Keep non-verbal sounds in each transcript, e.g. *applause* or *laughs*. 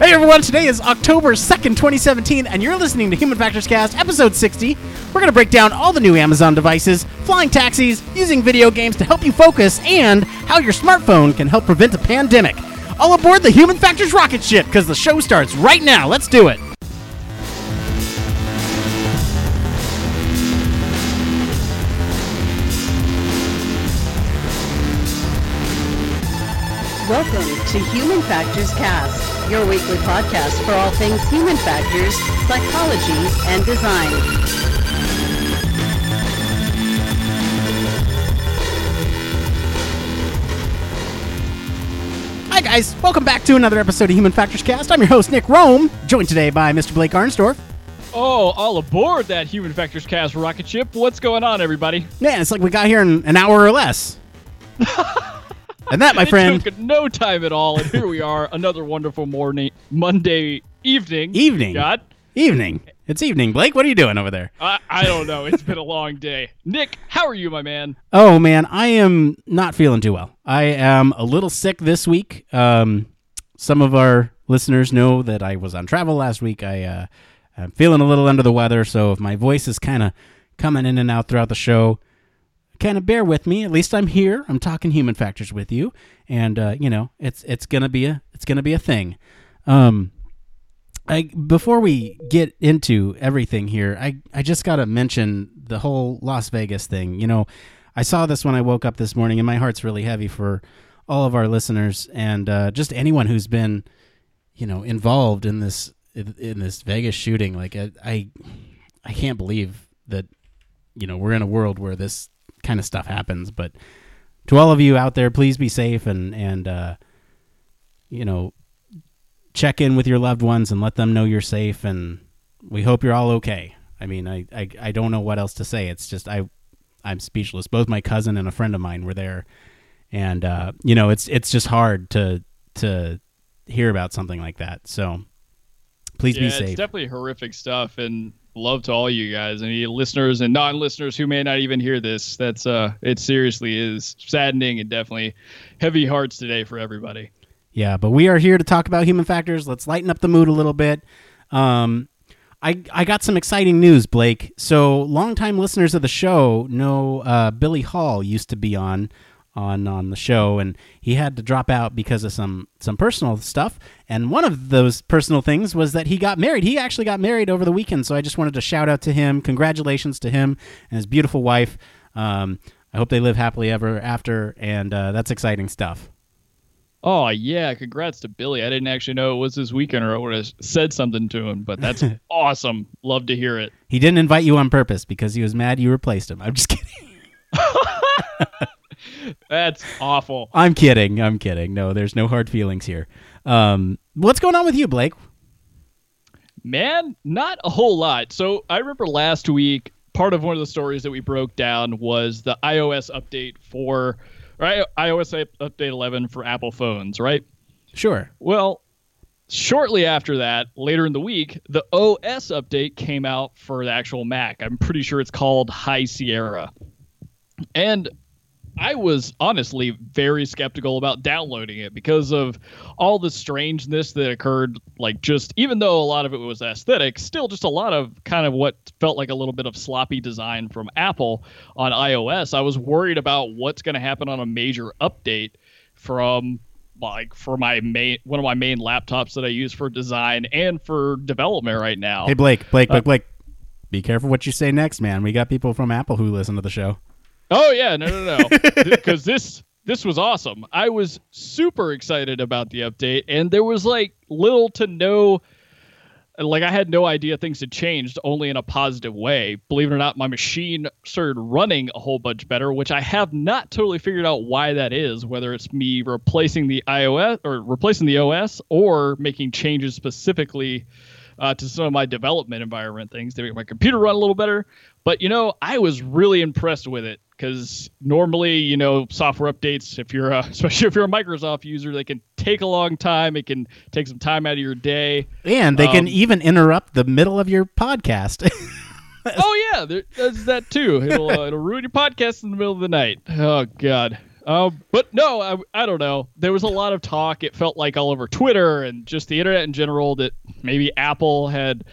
Hey everyone, today is October 2nd, 2017, and you're listening to Human Factors Cast, episode 60. We're going to break down all the new Amazon devices, flying taxis, using video games to help you focus, and how your smartphone can help prevent a pandemic. All aboard the Human Factors rocket ship, because the show starts right now. Let's do it. Welcome to Human Factors Cast, your weekly podcast for all things human factors, psychology, and design. Hi guys, welcome back to another episode of Human Factors Cast. I'm your host, Nick Rome, joined today by Mr. Blake Arnsdorf. Oh, all aboard that Human Factors Cast rocket ship. What's going on, everybody? Man, it's like we got here in an hour or less. *laughs* and that, my *laughs* friend, took no time at all, and here we are, another wonderful morning, Monday evening. Evening. God, evening. It's evening. Blake, what are you doing over there? I, I don't know. It's been a long day. Nick, how are you, my man? Oh man, I am not feeling too well. I am a little sick this week. Um, some of our listeners know that I was on travel last week. I uh, I'm feeling a little under the weather, so if my voice is kind of coming in and out throughout the show, kind of bear with me. At least I'm here. I'm talking human factors with you, and uh, you know it's it's gonna be a it's gonna be a thing. Um, I before we get into everything here, I I just got to mention the whole Las Vegas thing. You know, I saw this when I woke up this morning, and my heart's really heavy for all of our listeners and uh, just anyone who's been, you know, involved in this in this Vegas shooting. Like I, I I can't believe that you know we're in a world where this kind of stuff happens. But to all of you out there, please be safe and and uh, you know check in with your loved ones and let them know you're safe and we hope you're all okay. I mean, I, I, I don't know what else to say. It's just I I'm speechless. Both my cousin and a friend of mine were there, and uh, you know it's it's just hard to to hear about something like that. So please yeah, be it's safe. definitely horrific stuff, and love to all you guys, any listeners and non-listeners who may not even hear this. That's uh, it seriously is saddening and definitely heavy hearts today for everybody. Yeah, but we are here to talk about human factors. Let's lighten up the mood a little bit. Um, I I got some exciting news, Blake. So longtime listeners of the show know uh, Billy Hall used to be on on on the show, and he had to drop out because of some some personal stuff. And one of those personal things was that he got married. He actually got married over the weekend. So I just wanted to shout out to him. Congratulations to him and his beautiful wife. Um, I hope they live happily ever after, and uh, that's exciting stuff. Oh yeah, congrats to Billy. I didn't actually know it was this weekend, or I would have said something to him. But that's *laughs* awesome. Love to hear it. He didn't invite you on purpose because he was mad you replaced him. I'm just kidding. *laughs* That's awful. I'm kidding. I'm kidding. No, there's no hard feelings here. Um, what's going on with you, Blake? Man, not a whole lot. So I remember last week, part of one of the stories that we broke down was the iOS update for, right? iOS update 11 for Apple phones, right? Sure. Well, shortly after that, later in the week, the OS update came out for the actual Mac. I'm pretty sure it's called High Sierra. And I was honestly very skeptical about downloading it because of all the strangeness that occurred. Like, just even though a lot of it was aesthetic, still just a lot of kind of what felt like a little bit of sloppy design from Apple on iOS. I was worried about what's going to happen on a major update from like for my main one of my main laptops that I use for design and for development right now. Hey, Blake. Blake. Blake. Uh, Blake. Be careful what you say next, man. We got people from Apple who listen to the show. Oh yeah, no, no, no, because this this was awesome. I was super excited about the update, and there was like little to no, like I had no idea things had changed, only in a positive way. Believe it or not, my machine started running a whole bunch better, which I have not totally figured out why that is. Whether it's me replacing the iOS or replacing the OS, or making changes specifically uh, to some of my development environment things to make my computer run a little better. But you know, I was really impressed with it because normally, you know, software updates, if you're a, *laughs* especially if you're a Microsoft user, they can take a long time. It can take some time out of your day. And they can Um, even interrupt the middle of your podcast. *laughs* oh yeah, there, there's that too. It'll uh, it'll ruin your podcast in the middle of the night. Oh god. Um, but no, I, I don't know. There was a lot of talk. It felt like all over Twitter and just the internet in general that maybe Apple had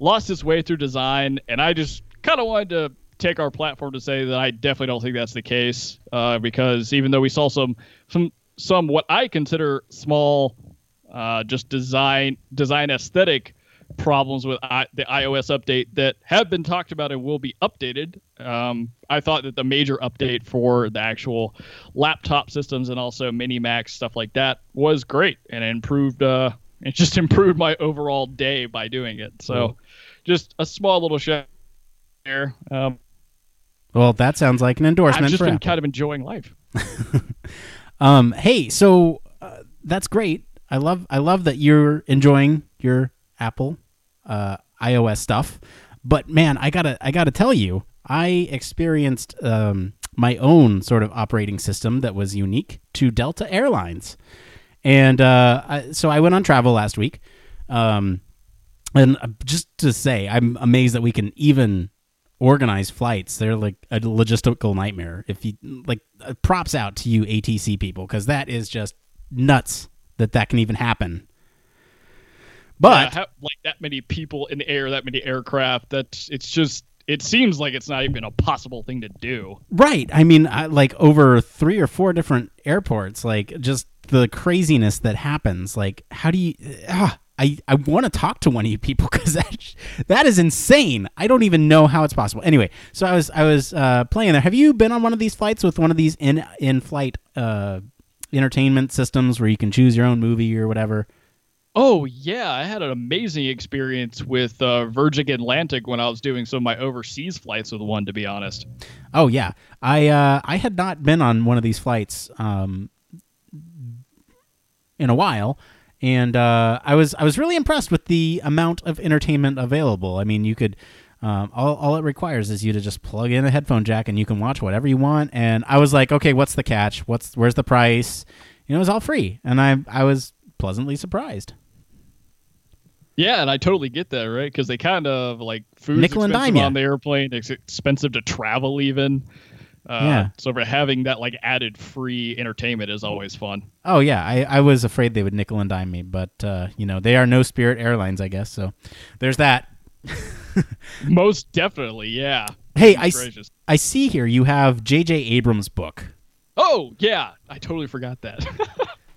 lost its way through design, and I just kind of wanted to take our platform to say that I definitely don't think that's the case. Uh, because even though we saw some some some what I consider small, uh, just design design aesthetic problems with I, the iOS update that have been talked about and will be updated. Um, I thought that the major update for the actual laptop systems and also mini Macs stuff like that was great and improved. Uh, it just *laughs* improved my overall day by doing it. So, just a small little shout there. Um, Well, that sounds like an endorsement I've just been Apple. kind of enjoying life. *laughs* Um, hey, so uh, that's great. I love I love that you're enjoying your Apple uh, iOS stuff. But man, I gotta I gotta tell you, I experienced um, my own sort of operating system that was unique to Delta Airlines, and uh, I, so I went on travel last week. Um, and uh, just to say, I'm amazed that we can even organize flights. They're like a logistical nightmare. If you like, uh, props out to you ATC people because that is just nuts that that can even happen. But yeah, ha- like that many people in the air, that many aircraft. That's it's just it seems like it's not even a possible thing to do. Right. I mean, I, like over three or four different airports, like just the craziness that happens. Like, how do you? ah, I I want to talk to one of you people *laughs* because that that is insane. I don't even know how it's possible. Anyway, so I was I was uh, playing there. Have you been on one of these flights with one of these in in flight uh, entertainment systems where you can choose your own movie or whatever? Oh yeah, I had an amazing experience with uh, Virgin Atlantic when I was doing some of my overseas flights with one. To be honest, Oh yeah, I uh, I had not been on one of these flights um, in a while, and uh, I was I was really impressed with the amount of entertainment available. I mean, you could um, all all it requires is you to just plug in a headphone jack and you can watch whatever you want. And I was like, okay, what's the catch? What's where's the price? You know, it was all free, and I I was pleasantly surprised. yeah, and I totally get that, right? Because they kind of like food Nickel expensive on the airplane. It's expensive to travel, even. Uh, Yeah. So for having that like added free entertainment is always fun. Oh yeah, I, I was afraid they would nickel and dime me, but uh, you know they are no Spirit Airlines, I guess. So there's that. *laughs* Most definitely, yeah. Hey, I, s-. I see here you have J.J. Abrams' book. Oh yeah, I totally forgot that.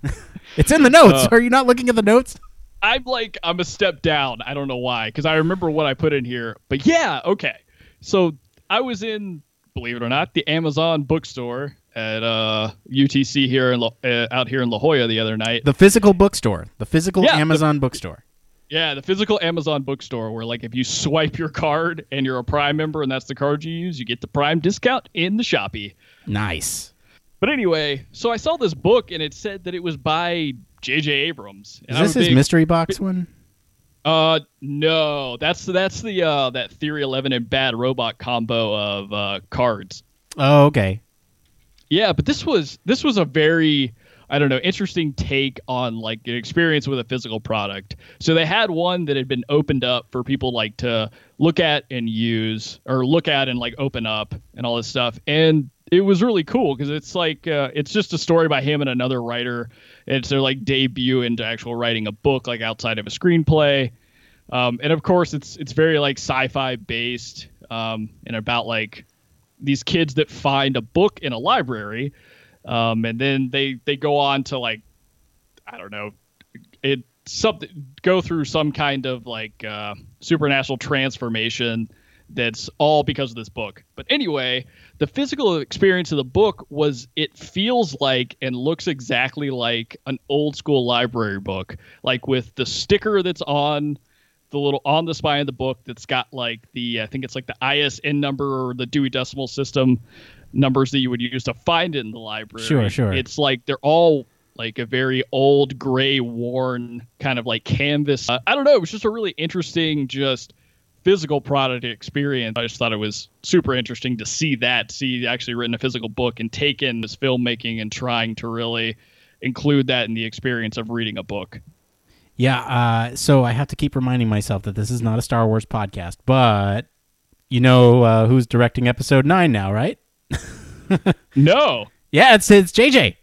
*laughs* It's in the notes. Uh, Are you not looking at the notes? I'm like I'm a step down. I don't know why because I remember what I put in here. But yeah, okay. So I was in, believe it or not, the Amazon bookstore at uh, UTC here in La- uh, out here in La Jolla the other night. The physical bookstore, the physical Yeah, the- Amazon bookstore. yeah, the physical Amazon bookstore where like if you swipe your card and you're a Prime member and that's the card you use, you get the Prime discount in the Shopee. Nice. But anyway, so I saw this book and it said that it was by J.J. Abrams. Is this his big- mystery box one? Uh, no, that's that's the uh that Theory Eleven and Bad Robot combo of uh cards. Oh, okay. Yeah, but this was this was a very I don't know interesting take on like an experience with a physical product. So they had one that had been opened up for people like to look at and use or look at and like open up and all this stuff and it was really cool because it's like uh, it's just a story by him and another writer. It's their like debut into actual writing a book like outside of a screenplay. Um, and of course it's it's very like sci-fi based um, and about like these kids that find a book in a library um, and then they they go on to like i don't know it something go through some kind of like uh, supernatural transformation that's all because of this book but anyway the physical experience of the book was it feels like and looks exactly like an old school library book like with the sticker that's on the little on the spine of the book that's got like the I think it's like the ISN number or the Dewey Decimal System numbers that you would use to find it in the library. Sure, sure. It's like they're all like a very old, gray, worn kind of like canvas. Uh, I don't know. It was just a really interesting, just physical product experience. I just thought it was super interesting to see that, see actually written a physical book and taken this filmmaking and trying to really include that in the experience of reading a book. Yeah. Uh, so I have to keep reminding myself that this is not a Star Wars podcast, but you know uh, who's directing Episode Nine now, right? *laughs* No. Yeah, it's it's JJ.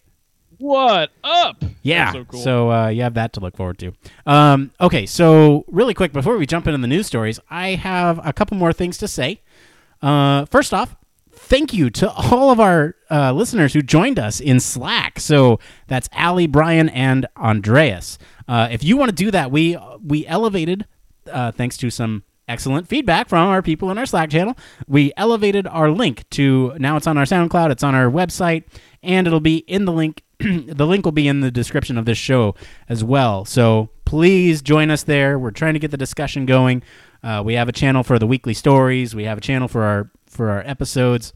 What up? Yeah. That's so cool. uh, you have that to look forward to. Um, okay, so really quick before we jump into the news stories, I have a couple more things to say. Uh, first off, thank you to all of our uh, listeners who joined us in Slack. So that's Ali, Brian, and Andreas. Uh, if you want to do that, we we elevated uh, thanks to some excellent feedback from our people in our Slack channel. We elevated our link to now it's on our SoundCloud, it's on our website, and it'll be in the link. *clears throat* the link will be in the description of this show as well. So please join us there. We're trying to get the discussion going. Uh, we have a channel for the weekly stories. We have a channel for our for our episodes,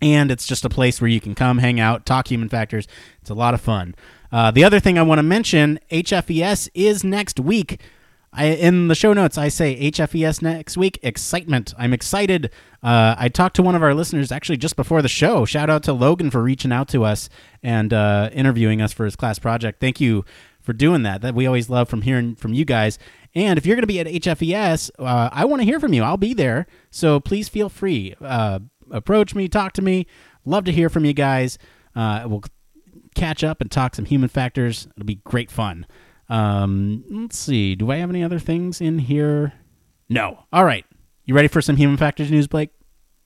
and it's just a place where you can come, hang out, talk human factors. It's a lot of fun. Uh, the other thing I want to mention, HFES is next week. I, in the show notes, I say HFES next week. Excitement! I'm excited. Uh, I talked to one of our listeners actually just before the show. Shout out to Logan for reaching out to us and uh, interviewing us for his class project. Thank you for doing that. That we always love from hearing from you guys. And if you're going to be at HFES, uh, I want to hear from you. I'll be there, so please feel free. Uh, approach me, talk to me. Love to hear from you guys. Uh, we'll catch up and talk some human factors. It'll be great fun. Um, let's see. Do I have any other things in here? No. All right. You ready for some human factors news, Blake?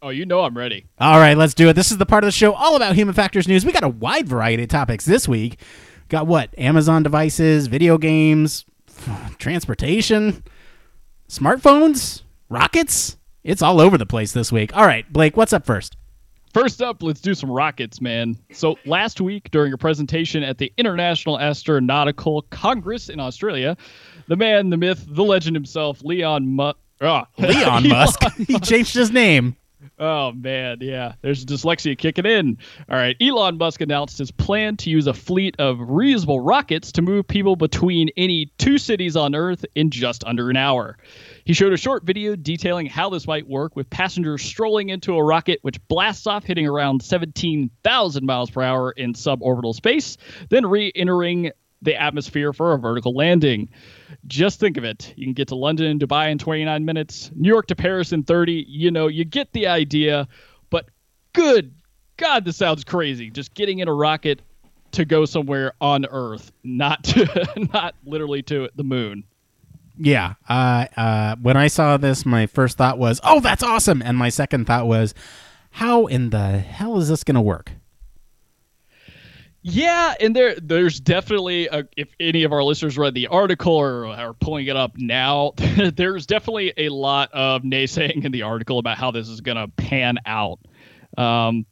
oh, you know I'm ready. All right, let's do it. This is the part of the show all about human factors news. We got a wide variety of topics this week. Got what? Amazon devices, video games, *sighs* transportation, smartphones, rockets. It's all over the place this week. All right, Blake, what's up first? First up, let's do some rockets, man. So last week, during a presentation at the International Astronautical Congress in Australia, the man, the myth, the legend himself, Leon Musk. Ah. *laughs* Leon *laughs* Musk. he changed his name. Oh man, yeah. There's dyslexia kicking in. All right. Elon Musk announced his plan to use a fleet of reusable rockets to move people between any two cities on Earth in just under an hour. He showed a short video detailing how this might work with passengers strolling into a rocket which blasts off hitting around 17,000 miles per hour in suborbital space, then re-entering the atmosphere for a vertical landing. Just think of it. You can get to London and Dubai in 29 minutes, New York to Paris in 30. You know, you get the idea. But good God, this sounds crazy. Just getting in a rocket to go somewhere on Earth, not to, *laughs* not literally to the moon. Yeah. Uh, uh, when I saw this, my first thought was, "Oh, that's awesome," and my second thought was, "How in the hell is this going to work?" Yeah, and there there's definitely a, if any of our listeners read the article or are pulling it up now, *laughs* there's definitely a lot of naysaying in the article about how this is going to pan out. Um,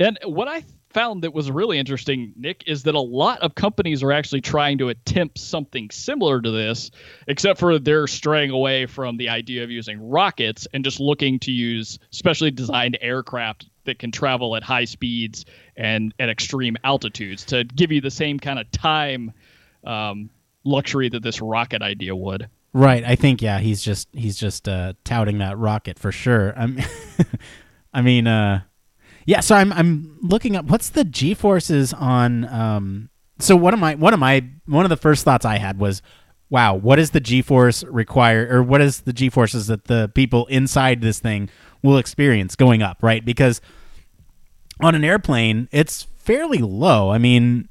and what I found that was really interesting, Nick, is that a lot of companies are actually trying to attempt something similar to this, except for they're straying away from the idea of using rockets and just looking to use specially designed aircraft that can travel at high speeds and at extreme altitudes to give you the same kind of time um, luxury that this rocket idea would. Right. I think yeah, he's just he's just uh, touting that rocket for sure. I'm, *laughs* I mean, uh, yeah. So I'm I'm looking up what's the G forces on. Um, so one of my one of my one of the first thoughts I had was, wow, what is the G force require or what is the G forces that the people inside this thing will experience going up, right? Because on an airplane, it's fairly low. I mean,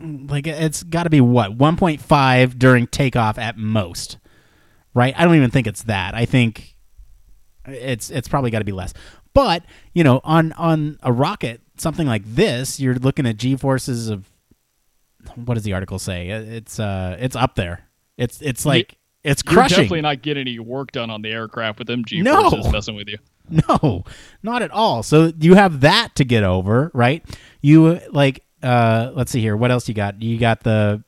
like it's got to be what 1.5 during takeoff at most, right? I don't even think it's that. I think it's it's probably got to be less. But you know, on on a rocket, something like this, you're looking at g forces of what does the article say? It's uh, it's up there. It's it's like it's You're crushing. definitely not getting any work done on the aircraft with them G No. forces *laughs* messing with you. No, not at all. So you have that to get over, right? You like uh let's see here. What else you got? You got the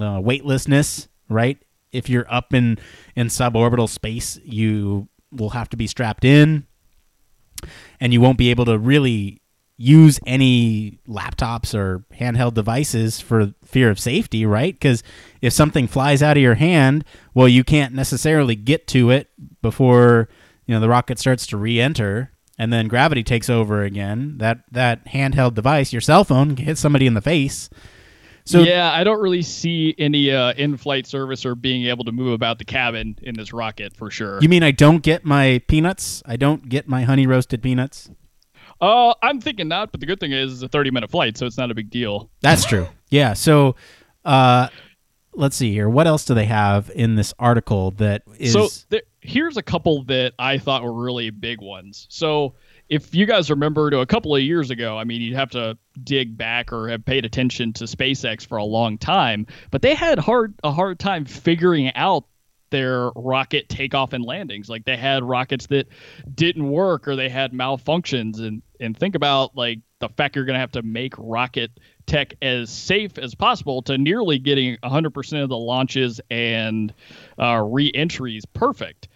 uh, weightlessness, right? If you're up in in suborbital space, you will have to be strapped in and you won't be able to really use any laptops or handheld devices for fear of safety, right? Because if something flies out of your hand, well, you can't necessarily get to it before you know the rocket starts to re-enter, and then gravity takes over again. That that handheld device, your cell phone, can hit somebody in the face. So yeah, I don't really see any uh, in-flight service or being able to move about the cabin in this rocket for sure. you mean I don't get my peanuts? I don't get my honey roasted peanuts? Uh, I'm thinking not, but the good thing is it's a 30 minute flight, so it's not a big deal. That's true. Yeah. So, uh, let's see here. What else do they have in this article that is? So there, here's a couple that I thought were really big ones. So if you guys remember to a couple of years ago, I mean, you'd have to dig back or have paid attention to SpaceX for a long time, but they had hard a hard time figuring out their rocket takeoff and landings. Like they had rockets that didn't work or they had malfunctions and and think about like the fact you're going to have to make rocket tech as safe as possible to nearly getting 100% of the launches and uh, re-entries perfect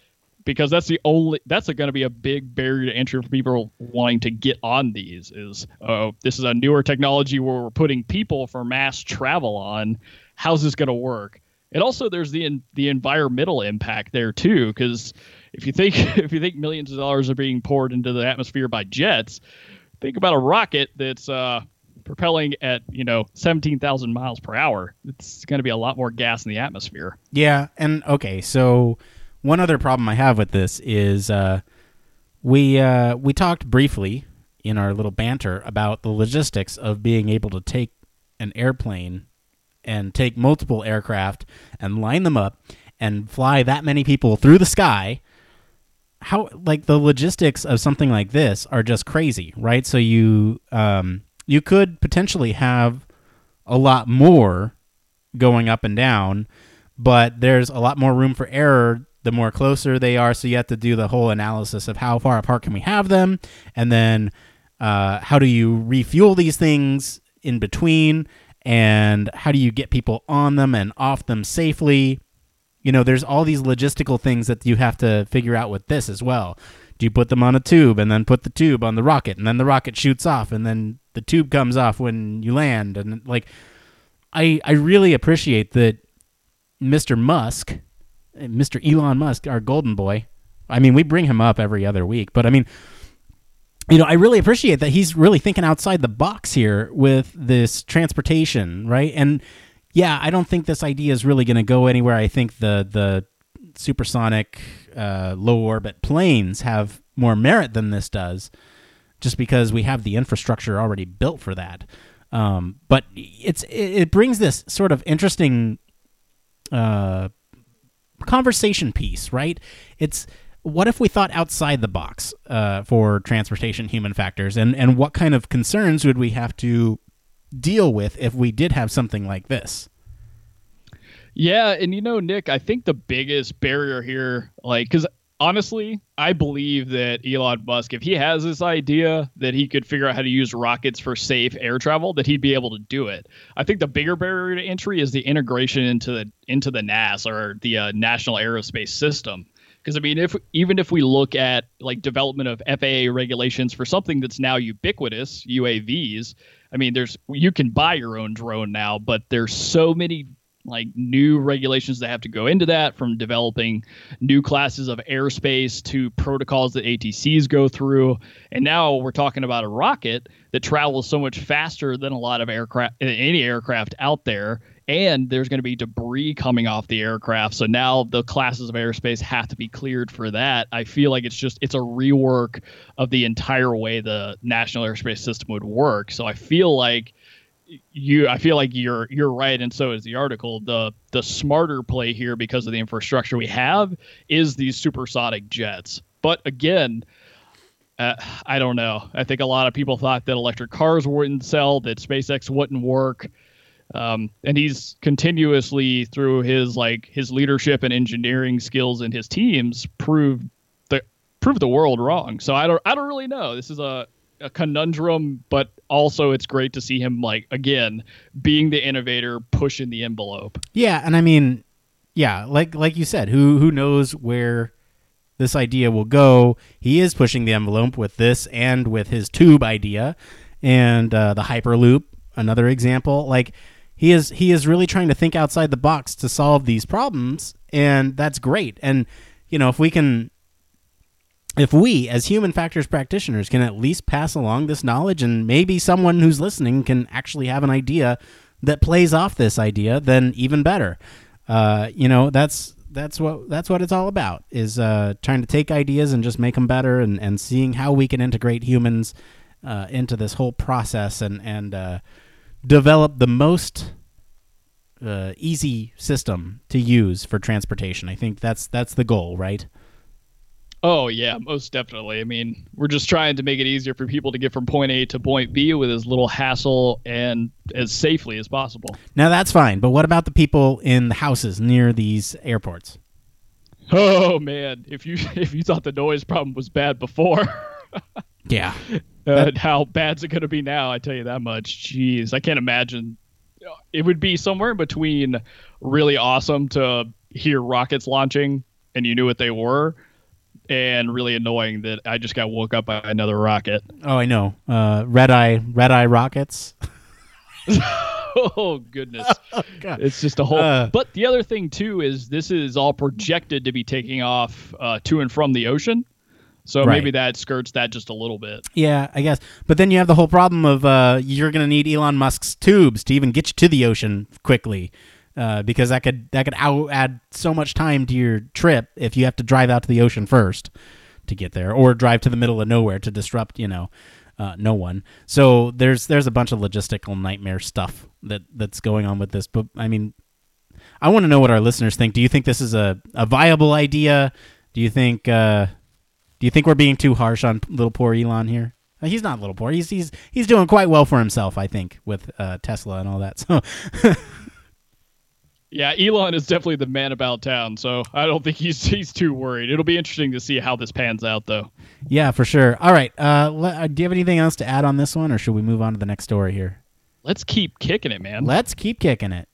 because that's the only that's going to be a big barrier to entry for people wanting to get on these is oh this is a newer technology where we're putting people for mass travel on. How's this going to work? And also there's the the environmental impact there too because if you think *laughs* if you think millions of dollars are being poured into the atmosphere by jets think about a rocket that's uh, propelling at you know 17,000 miles per hour. It's going to be a lot more gas in the atmosphere. Yeah, and okay, so one other problem I have with this is uh, we uh, we talked briefly in our little banter about the logistics of being able to take an airplane and take multiple aircraft and line them up and fly that many people through the sky. How like the logistics of something like this are just crazy right? So you um you could potentially have a lot more going up and down but there's a lot more room for error the more closer they are. So you have to do the whole analysis of how far apart can we have them? And then uh, how do you refuel these things in between? And how do you get people on them and off them safely? You know there's all these logistical things that you have to figure out with this as well. Do you put them on a tube and then put the tube on the rocket and then the rocket shoots off and then the tube comes off when you land? And like i i really appreciate that mr musk mr elon musk our golden boy i mean we bring him up every other week but i mean you know, I really appreciate that he's really thinking outside the box here with this transportation, right? And yeah, I don't think this idea is really going to go anywhere. I think the the supersonic uh, low orbit planes have more merit than this does, just because we have the infrastructure already built for that. Um, but it's it, it brings this sort of interesting uh, conversation piece, right? It's what if we thought outside the box uh, for transportation human factors, and and what kind of concerns would we have to deal with if we did have something like this? Yeah, and you know, Nick, I think the biggest barrier here, like, because honestly, I believe that Elon Musk, if he has this idea that he could figure out how to use rockets for safe air travel, that he'd be able to do it. I think the bigger barrier to entry is the integration into the into the NAS or the uh, National Airspace System. Because I mean, if even if we look at like development of FAA regulations for something that's now ubiquitous, UAVs. I mean, there's you can buy your own drone now, but there's so many like new regulations that have to go into that from developing new classes of airspace to protocols that ATCs go through. And now we're talking about a rocket that travels so much faster than a lot of aircraft any aircraft out there. And there's going to be debris coming off the aircraft. So now the classes of airspace have to be cleared for that. I feel like it's just it's a rework of the entire way the national airspace system would work. So i feel like you i feel like you're you're right and so is the article the the smarter play here because of the infrastructure we have is these supersonic jets but again uh, I don't know. I think a lot of people thought that electric cars wouldn't sell, that SpaceX wouldn't work. Um, and he's continuously through his like his leadership and engineering skills and his teams proved the proved the world wrong. So I don't I don't really know. This is a a conundrum, but also it's great to see him like again being the innovator, pushing the envelope. Yeah, and I mean, yeah, like like you said, who who knows where this idea will go? He is pushing the envelope with this and with his tube idea and uh, the hyperloop. Another example, like he is he is really trying to think outside the box to solve these problems, and that's great. And you know, if we can if we as human factors practitioners can at least pass along this knowledge and maybe someone who's listening can actually have an idea that plays off this idea then even better uh, you know that's that's what that's what it's all about is uh, trying to take ideas and just make them better and, and seeing how we can integrate humans uh, into this whole process and and uh, develop the most uh, easy system to use for transportation. I think that's that's the goal, right? Oh yeah, most definitely. I mean, we're just trying to make it easier for people to get from point A to point B with as little hassle and as safely as possible. Now that's fine, but what about the people in the houses near these airports? Oh man, if you *laughs* if you thought the noise problem was bad before, *laughs* yeah, uh, how bad's it going to be now? I tell you that much. Jeez, I can't imagine. It would be somewhere in between really awesome to hear rockets launching and you knew what they were, and really annoying that I just got woke up by another rocket. Oh, I know. Uh, red eye, red eye rockets. *laughs* oh goodness, *laughs* oh, it's just a whole. Uh, but the other thing too is this is all projected to be taking off uh, to and from the ocean. So right. maybe that skirts that just a little bit. Yeah, I guess. But then you have the whole problem of uh, you're going to need Elon Musk's tubes to even get you to the ocean quickly, uh, because that could that could out- add so much time to your trip if you have to drive out to the ocean first to get there, or drive to the middle of nowhere to disrupt, you know, uh, no one. So there's there's a bunch of logistical nightmare stuff that that's going on with this. But I mean, I want to know what our listeners think. Do you think this is a, a viable idea? Do you think uh, do you think we're being too harsh on little poor Elon here? Uh, he's not little poor. He's he's he's doing quite well for himself, I think, with uh, Tesla and all that. So. *laughs* yeah, Elon is definitely the man about town, so I don't think he's he's too worried. It'll be interesting to see how this pans out, though. Yeah, for sure. All right, uh, le- uh, do you have anything else to add on this one, or should we move on to the next story here? Let's keep kicking it, man. Let's keep kicking it.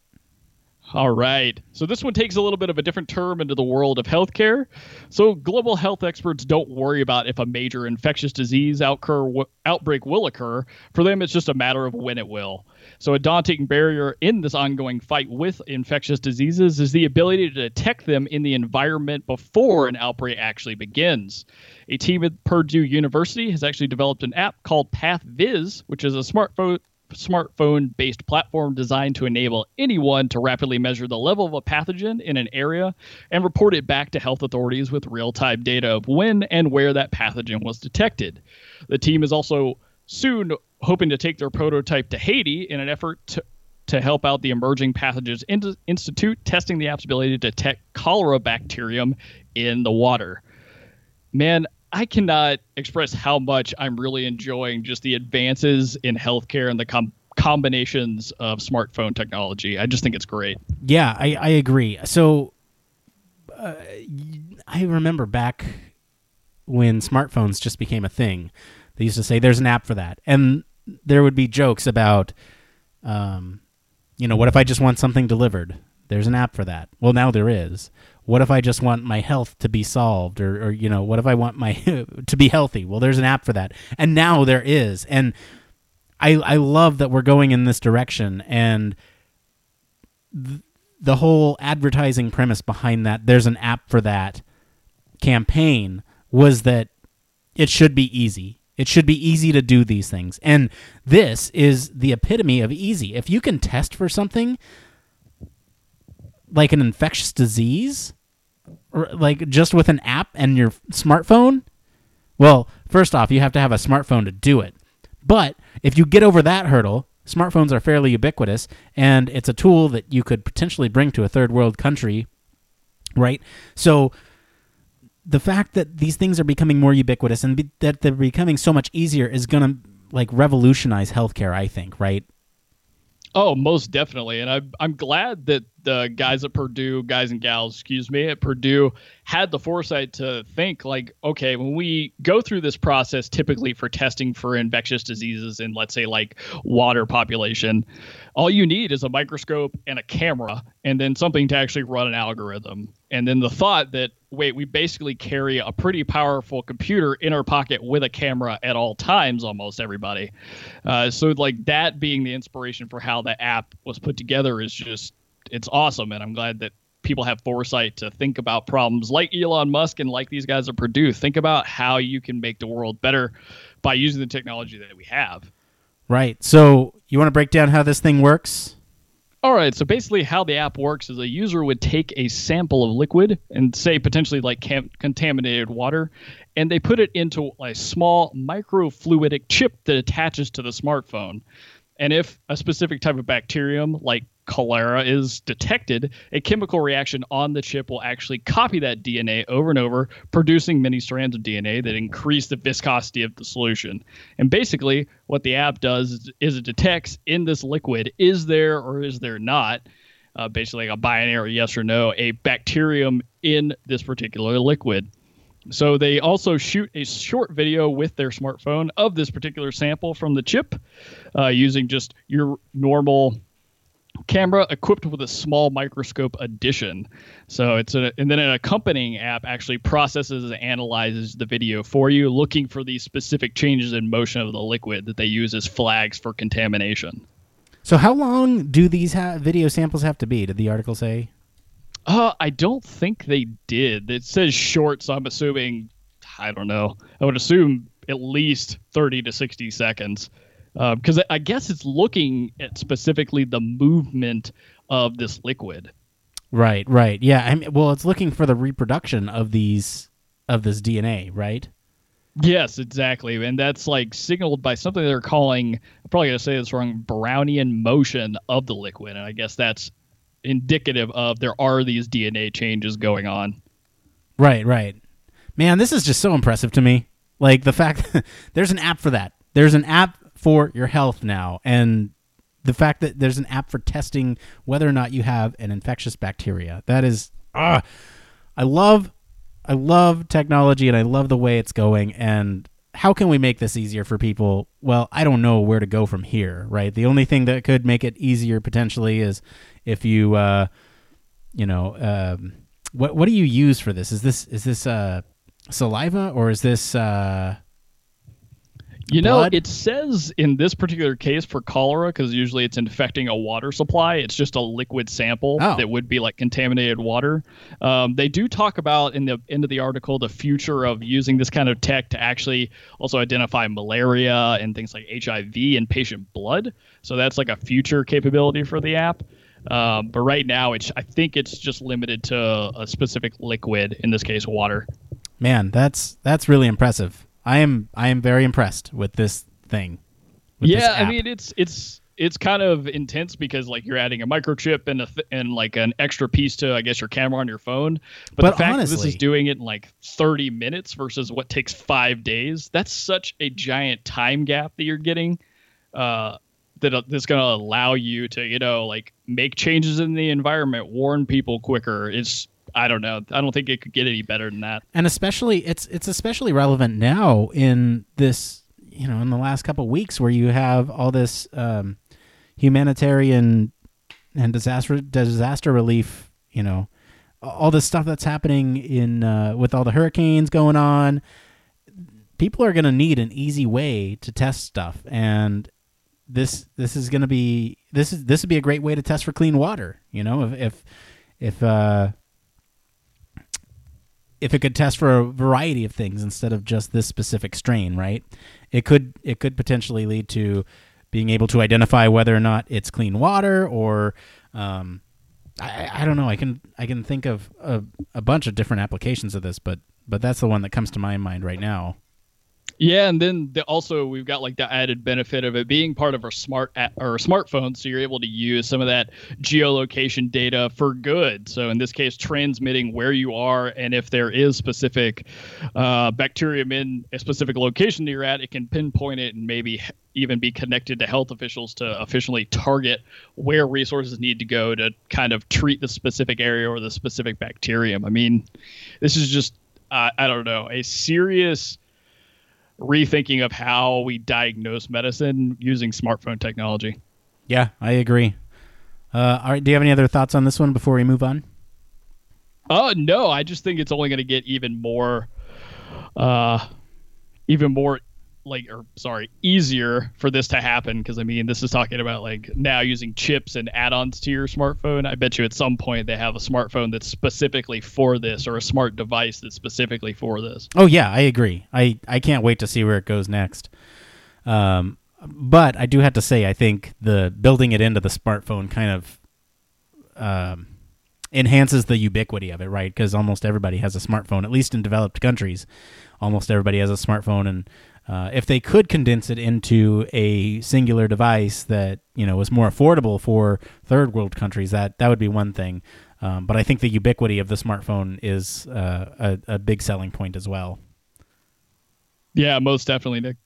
All right. So this one takes a little bit of a different term into the world of healthcare. So global health experts don't worry about if a major infectious disease outbreak will occur. For them, it's just a matter of when it will. So a daunting barrier in this ongoing fight with infectious diseases is the ability to detect them in the environment before an outbreak actually begins. A team at Purdue University has actually developed an app called PathViz, which is a smartphone smartphone based platform designed to enable anyone to rapidly measure the level of a pathogen in an area and report it back to health authorities with real time data of when and where that pathogen was detected. The team is also soon hoping to take their prototype to Haiti in an effort to to help out the Emerging Pathogens Institute, testing the app's ability to detect cholera bacterium in the water. Man, I cannot express how much I'm really enjoying just the advances in healthcare and the com- combinations of smartphone technology. I just think it's great. Yeah, I, I agree. So uh, I remember back when smartphones just became a thing. They used to say there's an app for that, and there would be jokes about, um, you know, what if I just want something delivered? There's an app for that. Well, now there is what if I just want my health to be solved or, or you know, what if I want my *laughs* to be healthy? Well, there's an app for that. And now there is. And I I love that we're going in this direction and th- the whole advertising premise behind that there's an app for that campaign was that it should be easy. It should be easy to do these things. And this is the epitome of easy. If you can test for something like an infectious disease, like just with an app and your smartphone? Well, first off, you have to have a smartphone to do it. But if you get over that hurdle, smartphones are fairly ubiquitous and it's a tool that you could potentially bring to a third world country, right? So the fact that these things are becoming more ubiquitous and be- that they're becoming so much easier is going to like revolutionize healthcare, I think, right? Oh, most definitely. And I, I'm glad that the guys at Purdue, guys and gals, excuse me, at Purdue had the foresight to think like, okay, when we go through this process, typically for testing for infectious diseases in, let's say, like water population, all you need is a microscope and a camera, and then something to actually run an algorithm. And then the thought that, wait, we basically carry a pretty powerful computer in our pocket with a camera at all times, almost everybody. Uh, so, like, that being the inspiration for how the app was put together is just, it's awesome. And I'm glad that people have foresight to think about problems like Elon Musk and like these guys at Purdue. Think about how you can make the world better by using the technology that we have. Right. So you want to break down how this thing works? All right, so basically, how the app works is a user would take a sample of liquid and say potentially like cam- contaminated water, and they put it into a small microfluidic chip that attaches to the smartphone. And if a specific type of bacterium, like cholera, is detected, a chemical reaction on the chip will actually copy that DNA over and over, producing many strands of DNA that increase the viscosity of the solution. And basically, what the app does is, it detects in this liquid is there or is there not, uh, basically like a binary yes or no, a bacterium in this particular liquid. So they also shoot a short video with their smartphone of this particular sample from the chip uh, using just your normal camera equipped with a small microscope addition. So it's a, and then an accompanying app actually processes and analyzes the video for you, looking for these specific changes in motion of the liquid that they use as flags for contamination. So how long do these ha- video samples have to be? Did the article say? Uh, I don't think they did. It says short, so I'm assuming, I don't know. I would assume at least 30 to 60 seconds. Because uh, I guess it's looking at specifically the movement of this liquid. Right, right. Yeah. I mean, well, it's looking for the reproduction of these of this DNA, right? Yes, exactly. And that's like signaled by something they're calling, I'm probably going to say this wrong, Brownian motion of the liquid. And I guess that's indicative of there are these DNA changes going on. Right, right. Man, this is just so impressive to me. Like the fact *laughs* there's an app for that. There's an app for your health now and the fact that there's an app for testing whether or not you have an infectious bacteria. That is ah I love I love technology and I love the way it's going and how can we make this easier for people? Well, I don't know where to go from here, right? The only thing that could make it easier potentially is if you, uh, you know, um, what what do you use for this? Is this is this uh, saliva or is this? Uh, you know, blood? it says in this particular case for cholera, because usually it's infecting a water supply. It's just a liquid sample Oh. that would be like contaminated water. Um, they do talk about in the end of the article the future of using this kind of tech to actually also identify malaria and things like HIV in patient blood. So that's like a future capability for the app. Um, but right now, it's I think it's just limited to a specific liquid, in this case, water. man, that's that's really impressive. I am I am very impressed with this thing. with this yeah i mean it's it's it's kind of intense because like you're adding a microchip and a th- and like an extra piece to i guess your camera on your phone but, But the fact that this is doing it in like 30 minutes versus what takes five days that's such a giant time gap that you're getting uh that uh, that's going to allow you to you know like make changes in the environment warn people quicker it's i don't know. I don't think it could get any better than that. And especially it's it's especially relevant now in this you know in the last couple weeks where you have all this um, humanitarian and disaster disaster relief you know all this stuff that's happening in uh, with all the hurricanes going on. People are going to need an easy way to test stuff and this this is going to be this is this would be a great way to test for clean water you know if if if uh if it could test for a variety of things instead of just this specific strain, right? It could it could potentially lead to being able to identify whether or not it's clean water or um, I, I don't know. I can I can think of a, a bunch of different applications of this, but but that's the one that comes to my mind right now. Yeah, and then the, also we've got like the added benefit of it being part of our smart a- or smartphone, so you're able to use some of that geolocation data for good. So in this case, transmitting where you are and if there is specific uh, bacterium in a specific location that you're at, it can pinpoint it and maybe even be connected to health officials to officially target where resources need to go to kind of treat the specific area or the specific bacterium. I mean, this is just uh, I don't know a serious rethinking of how we diagnose medicine using smartphone technology. Yeah, I agree. Uh, all right, do you have any other thoughts on this one before we move on? Uh no, I just think it's only going to get even more uh even more like or sorry, easier for this to happen because I mean, this is talking about like now using chips and add-ons to your smartphone. I bet you at some point they have a smartphone that's specifically for this or a smart device that's specifically for this. Oh yeah, I agree. I I can't wait to see where it goes next. Um, but I do have to say, I think the building it into the smartphone kind of um, enhances the ubiquity of it, right? Because almost everybody has a smartphone, at least in developed countries. Almost everybody has a smartphone, and uh, if they could condense it into a singular device that you know was more affordable for third world countries, that that would be one thing. Um, but I think the ubiquity of the smartphone is uh, a, a big selling point as well. Yeah, most definitely, Nick.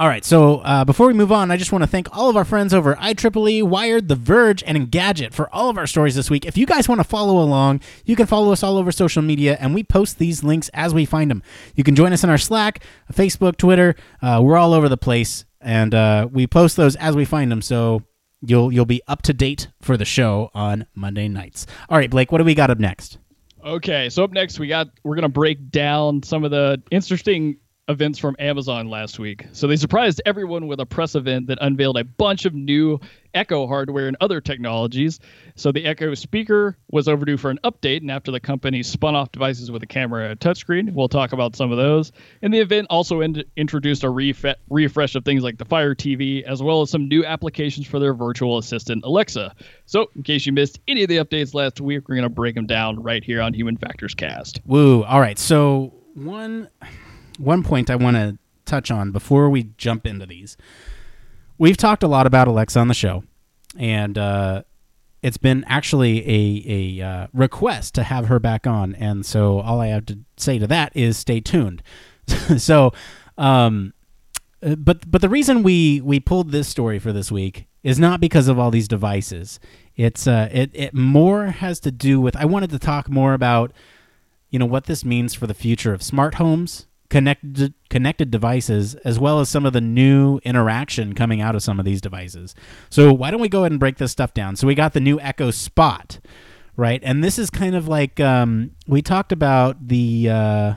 All right, so uh, before we move on, I just want to thank all of our friends over IEEE, Wired, The Verge, and Engadget for all of our stories this week. If you guys want to follow along, you can follow us all over social media, and we post these links as we find them. You can join us in our Slack, Facebook, Twitter. Uh, we're all over the place, and uh, we post those as we find them. So you'll you'll be up to date for the show on Monday nights. All right, Blake, what do we got up next? Okay, so up next we got we're gonna break down some of the interesting events from Amazon last week. So they surprised everyone with a press event that unveiled a bunch of new Echo hardware and other technologies. So the Echo speaker was overdue for an update, and after the company spun off devices with a camera and a touchscreen, we'll talk about some of those. And the event also in- introduced a ref- refresh of things like the Fire TV, as well as some new applications for their virtual assistant Alexa. So in case you missed any of the updates last week, we're going to break them down right here on Human Factors Cast. Woo! All right, so one one point I want to touch on before we jump into these. We've talked a lot about Alexa on the show, and uh, it's been actually a, a uh, request to have her back on. And so all I have to say to that is stay tuned. *laughs* so, um, but but the reason we we pulled this story for this week is not because of all these devices. It's uh, it it more has to do with I wanted to talk more about you know what this means for the future of smart homes connected connected devices as well as some of the new interaction coming out of some of these devices. So why don't we go ahead and break this stuff down? So we got the new Echo Spot, right? And this is kind of like um, we talked about the uh,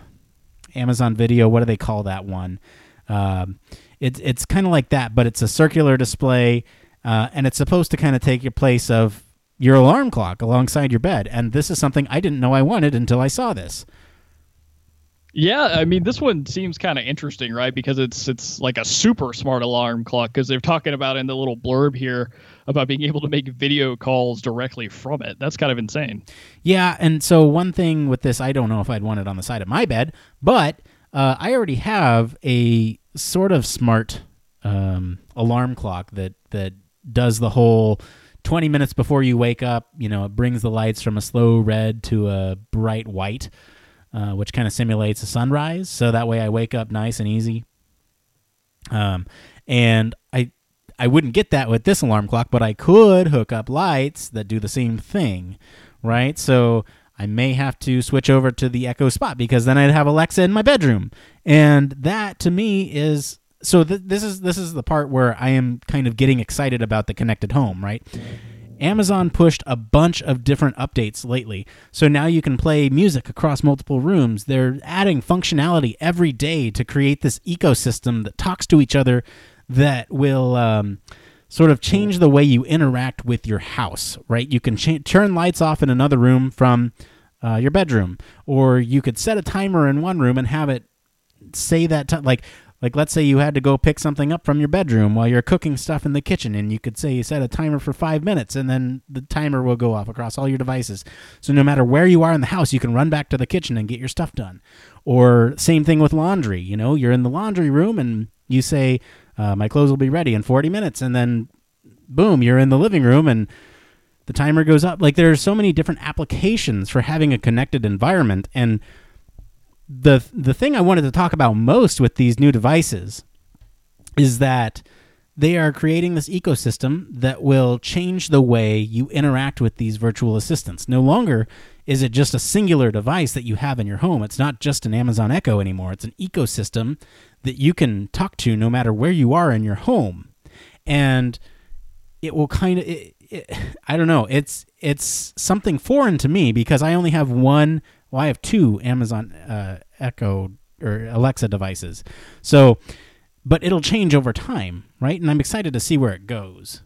Amazon Video. What do they call that one? Um, it's it's kind of like that, but it's a circular display, uh, and it's supposed to kind of take your place of your alarm clock alongside your bed. And this is something I didn't know I wanted until I saw this. Yeah, I mean this one seems kind of interesting, right? Because it's it's like a super smart alarm clock because they're talking about in the little blurb here about being able to make video calls directly from it. That's kind of insane. Yeah, and so one thing with this, I don't know if I'd want it on the side of my bed, but uh, I already have a sort of smart um, alarm clock that that does the whole 20 minutes before you wake up. You know, it brings the lights from a slow red to a bright white uh, which kind of simulates a sunrise. So that way I wake up nice and easy. Um, and I I wouldn't get that with this alarm clock, but I could hook up lights that do the same thing, right? So I may have to switch over to the Echo Spot because then I'd have Alexa in my bedroom, and that to me is so. Th- this is this is the part where I am kind of getting excited about the connected home, right? Amazon pushed a bunch of different updates lately. So now you can play music across multiple rooms. They're adding functionality every day to create this ecosystem that talks to each other that will um, sort of change the way you interact with your house, right? You can ch- turn lights off in another room from uh, your bedroom, or you could set a timer in one room and have it say that t- like like, let's say you had to go pick something up from your bedroom while you're cooking stuff in the kitchen, and you could say you set a timer for five minutes, and then the timer will go off across all your devices. So, no matter where you are in the house, you can run back to the kitchen and get your stuff done. Or, same thing with laundry. You know, you're in the laundry room and you say, uh, My clothes will be ready in 40 minutes, and then boom, you're in the living room and the timer goes up. Like, there are so many different applications for having a connected environment. And the the thing I wanted to talk about most with these new devices is that they are creating this ecosystem that will change the way you interact with these virtual assistants. No longer is it just a singular device that you have in your home. It's not just an Amazon Echo anymore. It's an ecosystem that you can talk to no matter where you are in your home. And it will kind of I don't know. It's it's something foreign to me because I only have one well, I have two Amazon uh, Echo or Alexa devices. So, but it'll change over time, right? And I'm excited to see where it goes.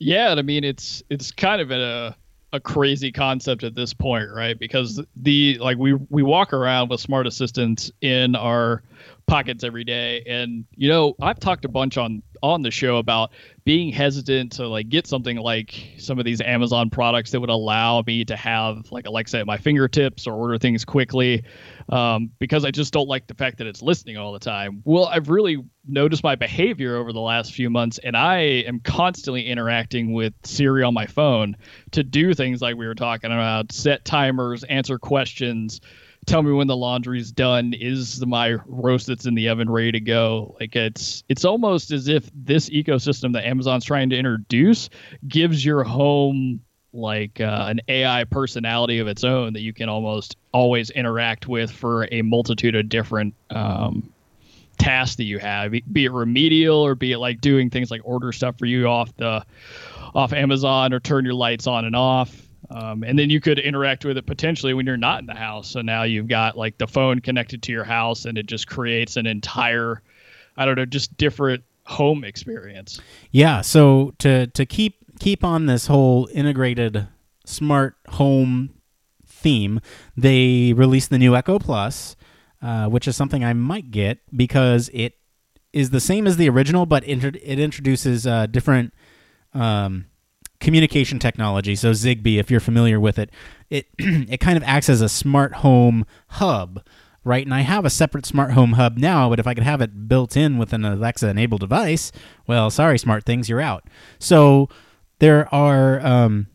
Yeah, I mean it's it's kind of a a crazy concept at this point, right? Because the like we we walk around with smart assistants in our pockets every day. And you know, I've talked a bunch on on the show about being hesitant to like get something like some of these Amazon products that would allow me to have like Alexa at my fingertips or order things quickly, um, because I just don't like the fact that it's listening all the time. Well, I've really noticed my behavior over the last few months, and I am constantly interacting with Siri on my phone to do things like we were talking about, set timers, answer questions tell me when the laundry's done. Is my roast that's in the oven ready to go? Like it's it's almost as if this ecosystem that amazon's trying to introduce gives your home like uh, an ai personality of its own that you can almost always interact with for a multitude of different um, tasks that you have be it remedial or be it like doing things like order stuff for you off the off amazon or turn your lights on and off um, and then you could interact with it potentially when you're not in the house. So now you've got like the phone connected to your house, and it just creates an entire, I don't know, just different home experience. Yeah. So to to keep keep on this whole integrated smart home theme, they released the new Echo Plus, uh, which is something I might get because it is the same as the original, but it introduces uh, different. Um, communication technology. So Zigbee, if you're familiar with it, it *clears throat* it kind of acts as a smart home hub, right? And I have a separate smart home hub now, but if I could have it built in with an Alexa enabled device, well, sorry, SmartThings, you're out. So there are. Um,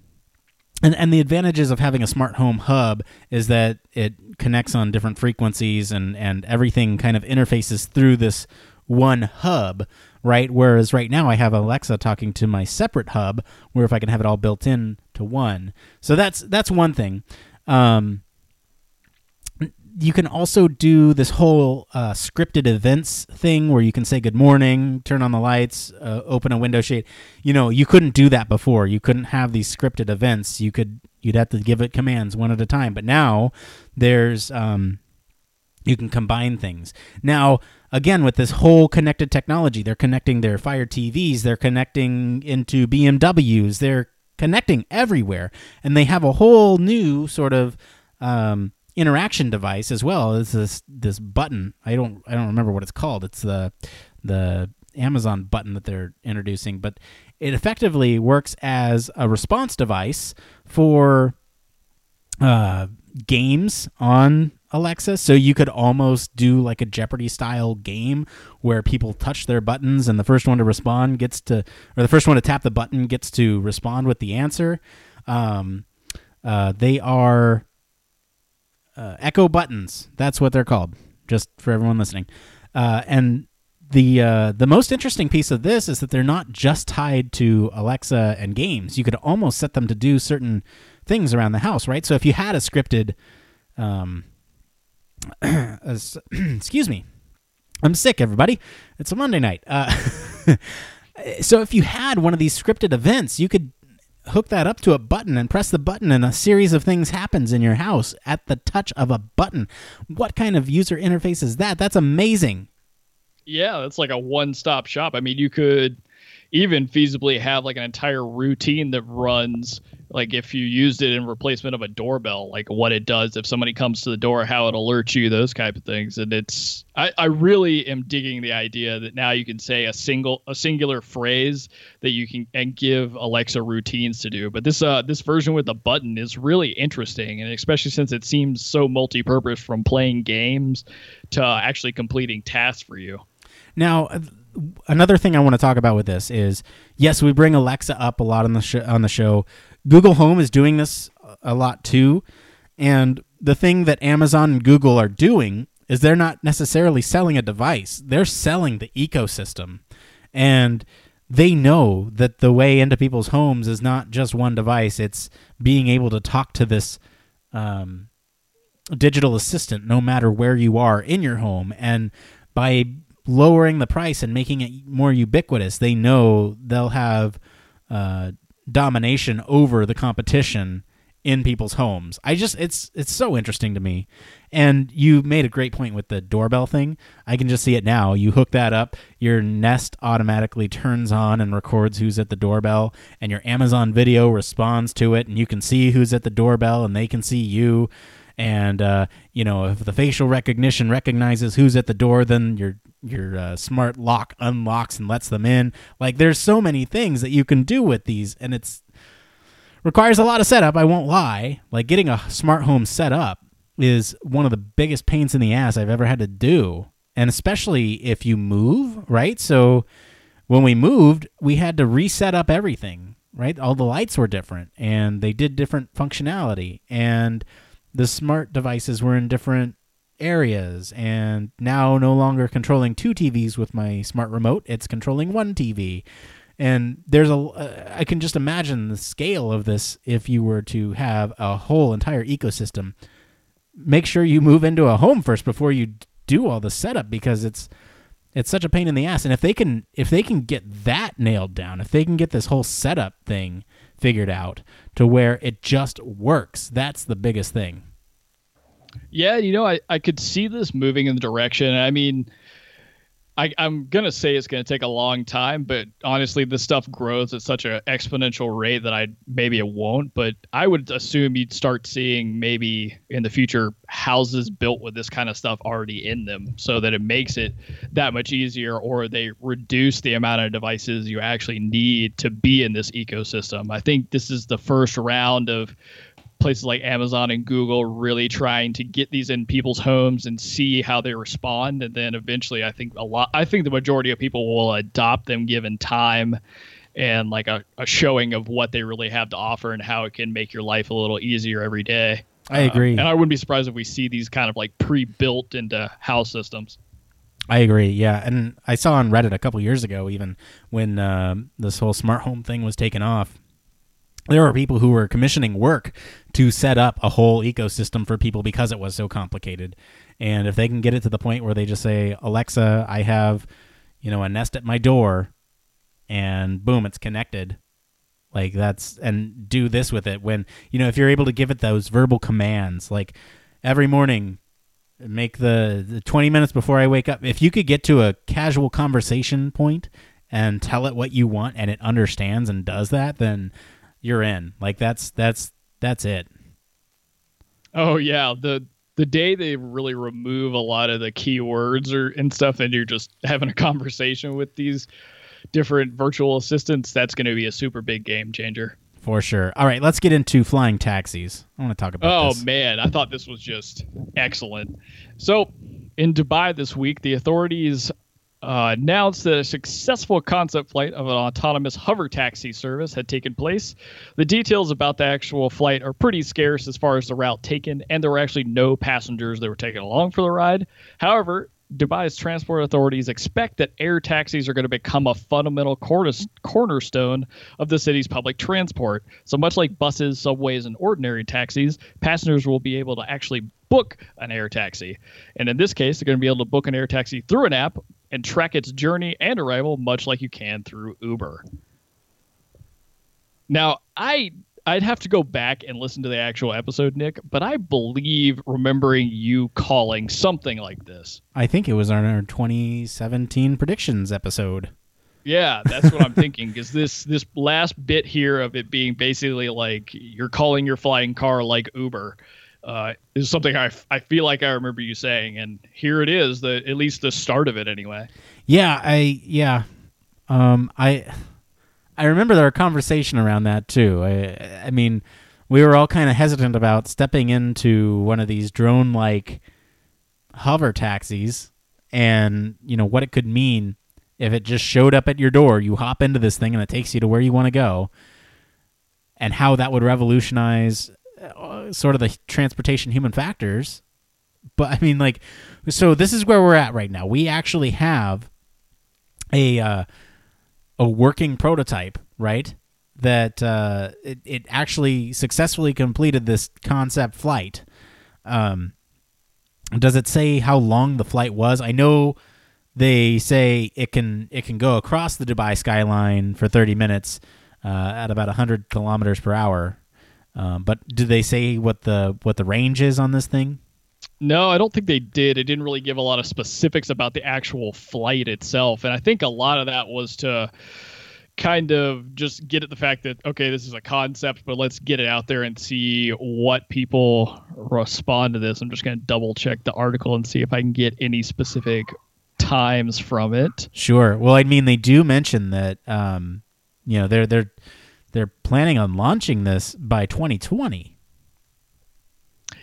and, and the advantages of having a smart home hub is that it connects on different frequencies and, and everything kind of interfaces through this one hub right? Whereas right now I have Alexa talking to my separate hub, where if I can have it all built in to one. So that's that's one thing. Um, you can also do this whole uh, scripted events thing where you can say good morning, turn on the lights, uh, open a window shade. You know, you couldn't do that before. You couldn't have these scripted events. You could you'd have to give it commands one at a time. But now there's um, you can combine things. Now again with this whole connected technology. They're connecting their fire tvs they're connecting into bmws they're connecting everywhere. And they have a whole new sort of um, interaction device as well. As this this button. I don't i don't remember what it's called. It's the the amazon button that they're introducing. But it effectively works as a response device for uh, games on Alexa. So you could almost do like a Jeopardy style game where people touch their buttons and the first one to respond gets to, or the first one to tap the button gets to respond with the answer. Um, uh, they are uh, Echo buttons. That's what they're called, just for everyone listening. Uh, and the uh, the most interesting piece of this is that they're not just tied to Alexa and games. You could almost set them to do certain things around the house, right? So if you had a scripted um, *clears throat* excuse me. I'm sick, everybody. It's a Monday night. Uh, *laughs* so if you had one of these scripted events, you could hook that up to a button and press the button and a series of things happens in your house at the touch of a button. What kind of user interface is that? That's amazing. Yeah, that's like a one-stop shop. I mean, you could even feasibly have like an entire routine that runs like if you used it in replacement of a doorbell like what it does if somebody comes to the door how it alerts you those type of things and it's I, I really am digging the idea that now you can say a single a singular phrase that you can and give alexa routines to do but this uh this version with the button is really interesting and especially since it seems so multi-purpose from playing games to actually completing tasks for you now another thing I want to talk about with this is yes, we bring Alexa up a lot on the sh- on the show. Google Home is doing this a lot too, and the thing that Amazon and Google are doing is they're not necessarily selling a device; they're selling the ecosystem, and they know that the way into people's homes is not just one device; it's being able to talk to this. Um, digital assistant no matter where you are in your home. And by lowering the price and making it more ubiquitous, they know they'll have uh, domination over the competition in people's homes. I just it's it's so interesting to me. And you made a great point with the doorbell thing. I can just see it now. You hook that up, your Nest automatically turns on and records who's at the doorbell and your Amazon video responds to it and you can see who's at the doorbell and they can see you and uh, you know if the facial recognition recognizes who's at the door, then your your uh, smart lock unlocks and lets them in. Like there's so many things that you can do with these, and it's requires a lot of setup. I won't lie. Like getting a smart home set up is one of the biggest pains in the ass I've ever had to do, and especially if you move, right? So when we moved, we had to reset up everything, right? All the lights were different and they did different functionality and the smart devices were in different areas and now no longer controlling two TVs with my smart remote, it's controlling one TV. And there's a uh, I can just imagine the scale of this if you were to have a whole entire ecosystem. Make sure you move into a home first before you do all the setup because it's it's such a pain in the ass. And if they can if they can get that nailed down, if they can get this whole setup thing figured out to where it just works, that's the biggest thing. Yeah, you know, I, I could see this moving in the direction. I mean, I, I'm gonna say it's gonna take a long time, but honestly, this stuff grows at such an exponential rate that I maybe it won't. But I would assume you'd start seeing maybe in the future houses built with this kind of stuff already in them, so that it makes it that much easier, or they reduce the amount of devices you actually need to be in this ecosystem. I think this is the first round of places like Amazon and Google really trying to get these in people's homes and see how they respond. And then eventually, I think a lot, I think the majority of people will adopt them given time and like a, a showing of what they really have to offer and how it can make your life a little easier every day. I agree. Uh, and I wouldn't be surprised if we see these kind of like pre built into house systems. I agree. Yeah, and I saw on Reddit a couple years ago, even when uh, this whole smart home thing was taken off, there were people who were commissioning work to set up a whole ecosystem for people because it was so complicated. And if they can get it to the point where they just say, "Alexa, I have, you know, a Nest at my door," and boom, it's connected. Like that's and do this with it when you know if you're able to give it those verbal commands, like every morning, make the, the 20 minutes before I wake up. If you could get to a casual conversation point and tell it what you want and it understands and does that, then you're in. Like that's that's that's it. Oh yeah, the the day they really remove a lot of the keywords or and stuff, and you're just having a conversation with these different virtual assistants, that's going to be a super big game changer. For sure. All right, let's get into flying taxis. I want to talk about oh, this. man, I thought this was just excellent. So, in Dubai this week, the authorities uh, announced that a successful concept flight of an autonomous hover taxi service had taken place. The details about the actual flight are pretty scarce as far as the route taken, and there were actually no passengers that were taken along for the ride. However, Dubai's transport authorities expect that air taxis are going to become a fundamental cornerstone of the city's public transport. So, much like buses, subways, and ordinary taxis, passengers will be able to actually book an air taxi. And in this case, they're going to be able to book an air taxi through an app and track its journey and arrival much like you can through Uber. Now, I I'd have to go back and listen to the actual episode, Nick, but I believe remembering you calling something like this. I think it was on our 2017 predictions episode. Yeah, that's what I'm thinking. Because this this last bit here of it being basically like you're calling your flying car like Uber uh, is something I, I feel like I remember you saying, and here it is. The at least the start of it anyway. Yeah, I yeah, um, I I remember there a conversation around that too. I I mean, we were all kind of hesitant about stepping into one of these drone like hover taxis, and you know what it could mean if it just showed up at your door. You hop into this thing and it takes you to where you want to go, and how that would revolutionize uh, sort of the transportation human factors. But I mean, like, so this is where we're at right now. We actually have a uh, a working prototype, right? That uh, it, it actually successfully completed this concept flight. Um, does it say how long the flight was? I know they say it can it can go across the Dubai skyline for 30 minutes uh, at about 100 kilometers per hour. Um, but do they say what the what the range is on this thing? No, I don't think they did. It didn't really give a lot of specifics about the actual flight itself, and I think a lot of that was to kind of just get at the fact that okay, this is a concept, but let's get it out there and see what people respond to this. I'm just going to double check the article and see if I can get any specific times from it. Sure. Well, I mean, they do mention that um, you know they're they're they're planning on launching this by 2020.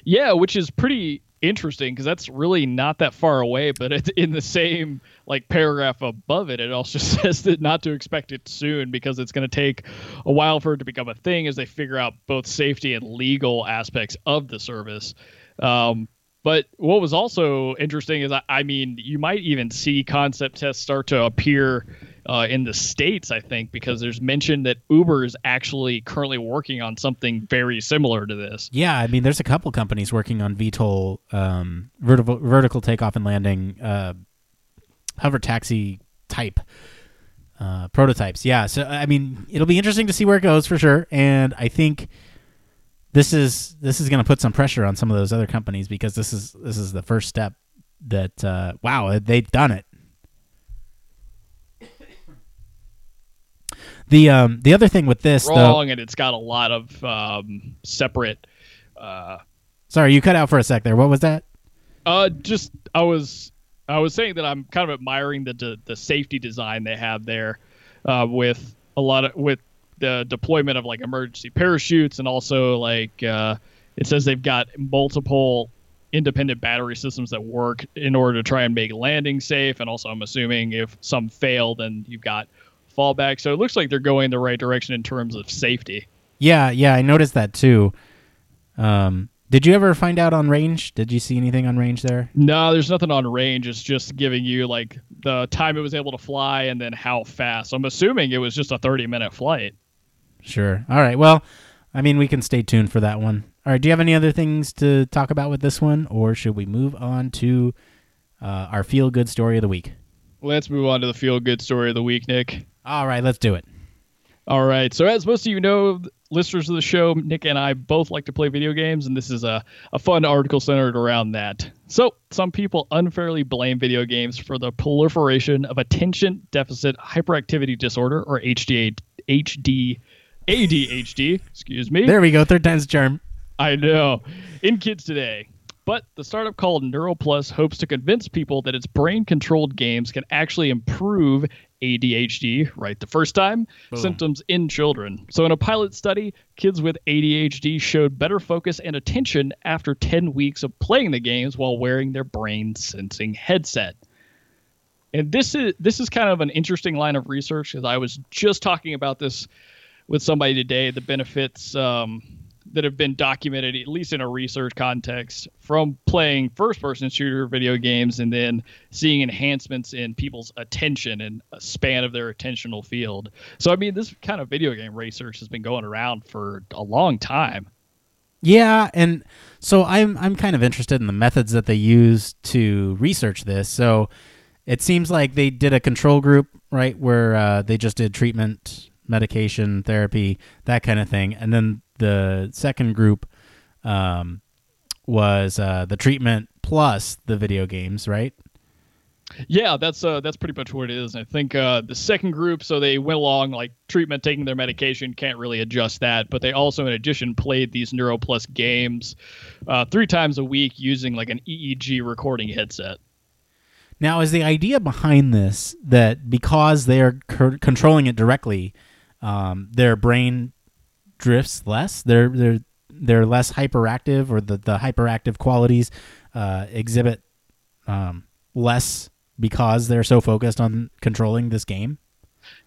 Yeah, which is pretty interesting because that's really not that far away. But it's in the same like paragraph above it, it also *laughs* says that not to expect it soon because it's going to take a while for it to become a thing as they figure out both safety and legal aspects of the service. Um, but what was also interesting is, I, I, mean, you might even see concept tests start to appear uh, in the states. I think because there's mention that Uber is actually currently working on something very similar to this. Yeah, I mean, there's a couple companies working on VTOL, um, vertical vertical takeoff and landing, uh, hover taxi type uh, prototypes. Yeah, so I mean, it'll be interesting to see where it goes for sure, and I think this is this is going to put some pressure on some of those other companies because this is this is the first step that uh, wow they've done it. The um the other thing with this wrong though, and it's got a lot of um, separate. Uh, sorry, you cut out for a sec there. What was that? Uh, just I was I was saying that I'm kind of admiring the the, the safety design they have there, uh, with a lot of with the deployment of like emergency parachutes and also like uh, it says they've got multiple independent battery systems that work in order to try and make landing safe and also i'm assuming if some fail then you've got fallback so it looks like they're going the right direction in terms of safety yeah yeah i noticed that too um, did you ever find out on range? Did you see anything on range there? No, there's nothing on range. It's just giving you like the time it was able to fly and then how fast. I'm assuming it was just a 30 minute flight. Sure. All right. Well, I mean, we can stay tuned for that one. All right. Do you have any other things to talk about with this one, or should we move on to uh, our feel good story of the week? Let's move on to the feel good story of the week, Nick. All right. Let's do it. All right. So, as most of you know, listeners of the show, Nick and I both like to play video games, and this is a, a fun article centered around that. So, some people unfairly blame video games for the proliferation of attention deficit hyperactivity disorder, or HDA, HD ADHD, excuse me. There we go. Third time's charm. I know. In kids today. But the startup called NeuroPlus hopes to convince people that its brain controlled games can actually improve ADHD, right the first time, Boom. symptoms in children. So, in a pilot study, kids with ADHD showed better focus and attention after 10 weeks of playing the games while wearing their brain sensing headset. And this is this is kind of an interesting line of research because I was just talking about this with somebody today the benefits um, that have been documented, at least in a research context, from playing first person shooter video games and then seeing enhancements in people's attention and span of their attentional field. So, I mean, this kind of video game research has been going around for a long time. Yeah, and so I'm I'm kind of interested in the methods that they use to research this. So it seems like they did a control group, right, where uh, they just did treatment medication, therapy, that kind of thing. And then the second group um, was uh, the treatment plus the video games, right? Yeah, that's uh, that's pretty much what it is. I think uh, the second group, so they went along like treatment, taking their medication, can't really adjust that, but they also, in addition, played these NeuroPlus games uh, three times a week using like an EEG recording headset. Now, is the idea behind this that because they are c- controlling it directly, um, their brain drifts less. They're they're they're less hyperactive, or the the hyperactive qualities uh, exhibit um, less because they're so focused on controlling this game.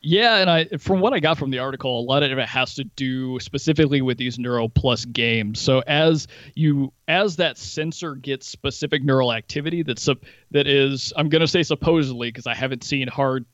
Yeah, and I from what I got from the article, a lot of it has to do specifically with these NeuroPlus games. So as you as that sensor gets specific neural activity that's that is I'm going to say supposedly because I haven't seen hard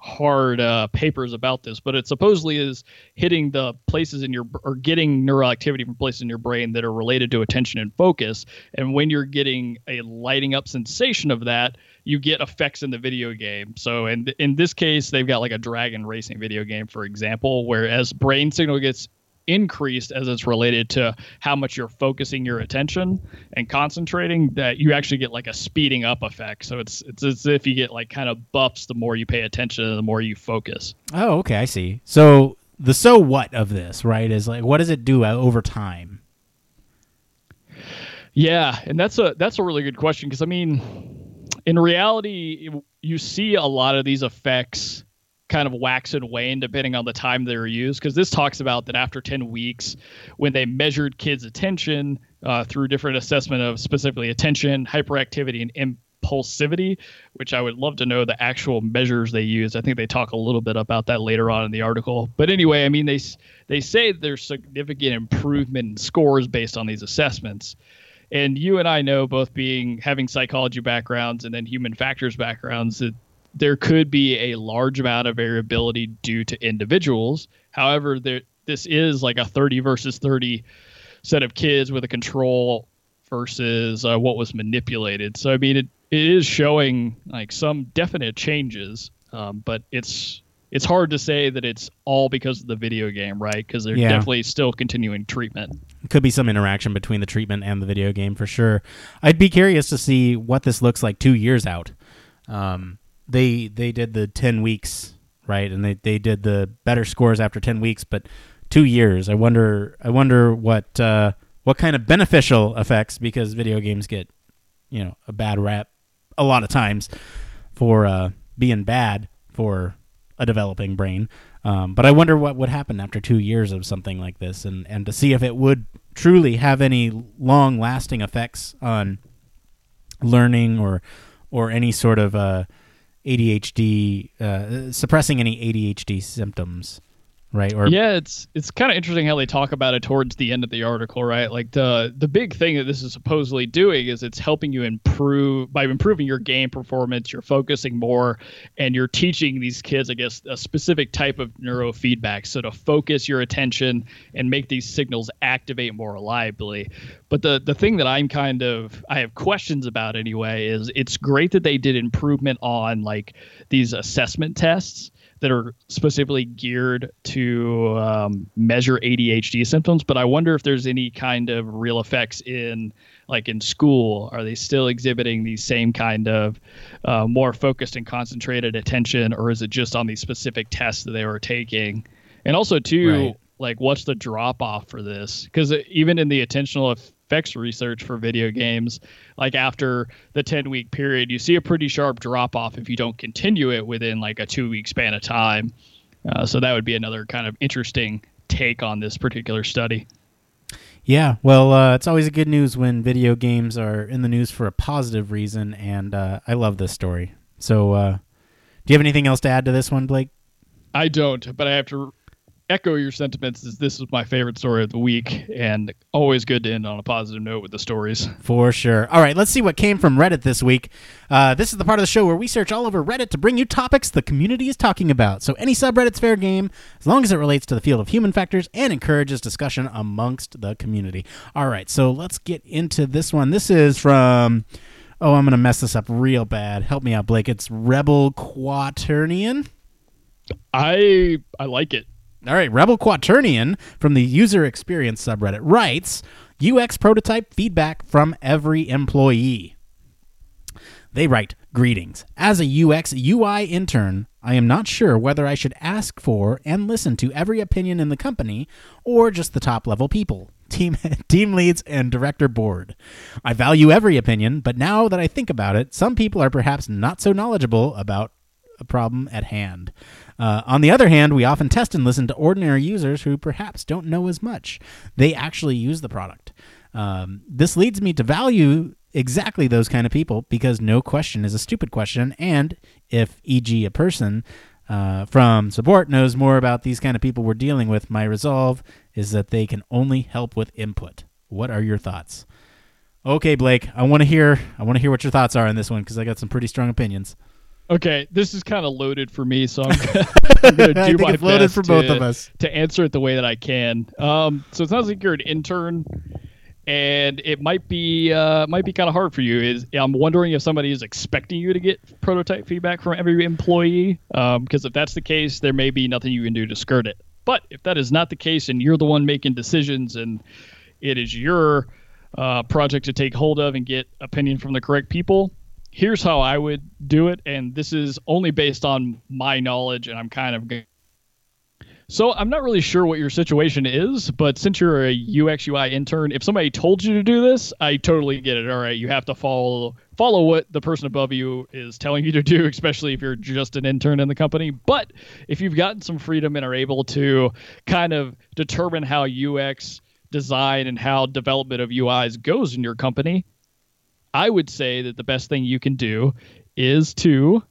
hard uh, papers about this, but it supposedly is hitting the places in your or getting neural activity from places in your brain that are related to attention and focus. And when you're getting a lighting up sensation of that, you get effects in the video game. So in in this case, they've got like a dragon racing video game, for example, where as brain signal gets increased as it's related to how much you're focusing your attention and concentrating that you actually get like a speeding up effect so it's it's as if you get like kind of buffs the more you pay attention and the more you focus Oh, okay, I see. So the so what of this, right, is like what does it do uh, over time? Yeah, and that's a that's a really good question because I mean, in reality, you see a lot of these effects kind of wax and wane depending on the time they were used. Because this talks about that after ten weeks, when they measured kids' attention uh, through different assessment of specifically attention, hyperactivity, and impulsivity, which I would love to know the actual measures they used. I think they talk a little bit about that later on in the article. But anyway, I mean they they say there's significant improvement in scores based on these assessments and you and I know both being having psychology backgrounds and then human factors backgrounds that there could be a large amount of variability due to individuals. However, there this is like a 30 versus 30 set of kids with a control versus uh, what was manipulated. So I mean it, it is showing like some definite changes, um, but it's it's hard to say that it's all because of the video game, right? Because they're Yeah. definitely still continuing treatment. Could be some interaction between the treatment and the video game for sure. I'd be curious to see what this looks like two years out. Um, they they did the ten weeks right, and they, they did the better scores after ten weeks, but two years. I wonder I wonder what uh, what kind of beneficial effects because video games get you know a bad rap a lot of times for uh, being bad for a developing brain. Um, but I wonder what would happen after two years of something like this, and, and to see if it would truly have any long lasting effects on learning or or any sort of uh, ADHD uh, suppressing any ADHD symptoms, right? Or yeah, it's it's kind of interesting how they talk about it towards the end of the article, right? Like the the big thing that this is supposedly doing is it's helping you improve by improving your game performance. You're focusing more, and you're teaching these kids, I guess, a specific type of neurofeedback. So to focus your attention and make these signals activate more reliably. But the the thing that I'm kind of I have questions about anyway is it's great that they did improvement on like these assessment tests that are specifically geared to um, measure ADHD symptoms. But I wonder if there's any kind of real effects in, like in school. Are they still exhibiting these same kind of uh, more focused and concentrated attention, or is it just on these specific tests that they were taking? And also, too, Right. like what's the drop off for this? Because even in the attentional effects research for video games, like after the 10 week period, you see a pretty sharp drop off if you don't continue it within like a two week span of time. Uh, so that would be another kind of interesting take on this particular study. Yeah, well, uh, it's always a good news when video games are in the news for a positive reason, and uh, I love this story. So, uh, do you have anything else to add to this one, Blake? I don't, but I have to echo your sentiments. As this is my favorite story of the week, and always good to end on a positive note with the stories. For sure. All right, let's see what came from Reddit this week. Uh, this is the part of the show where we search all over Reddit to bring you topics the community is talking about. So any subreddit's fair game, as long as it relates to the field of human factors and encourages discussion amongst the community. All right, so let's get into this one. This is from. Oh, I'm going to mess this up real bad. Help me out, Blake. It's Rebel Quaternion. I I like it. All right, Rebel Quaternion from the user experience subreddit writes UX prototype feedback from every employee. They write Greetings. As a UX UI intern, I am not sure whether I should ask for and listen to every opinion in the company or just the top level people, team, *laughs* team leads, and director board. I value every opinion, but now that I think about it, some people are perhaps not so knowledgeable about a problem at hand. Uh, on the other hand, we often test and listen to ordinary users who perhaps don't know as much. They actually use the product. Um, this leads me to value exactly those kind of people because no question is a stupid question. And if, e.g., a person uh, from support knows more about these kind of people we're dealing with, my resolve is that they can only help with input. What are your thoughts? Okay, Blake, I want to hear. I want to hear what your thoughts are on this one because I got some pretty strong opinions. Okay, this is kind of loaded for me, so I'm, *laughs* I'm going to do my it's loaded best for both to- of us. to answer it the way that I can. Um, so it sounds like you're an intern, and it might be uh, might be kind of hard for you. Is I'm wondering if somebody is expecting you to get prototype feedback from every employee, because if that's the case, there may be nothing you can do to skirt it. But if that is not the case and you're the one making decisions and it is your uh, project to take hold of and get opinion from the correct people, here's how I would do it. And this is only based on my knowledge, and I'm kind of so I'm not really sure what your situation is, but since you're a UX UI intern, if somebody told you to do this, I totally get it. All right, you have to follow follow what the person above you is telling you to do, especially if you're just an intern in the company. But if you've gotten some freedom and are able to kind of determine how UX design and how development of UIs goes in your company, I would say that the best thing you can do is to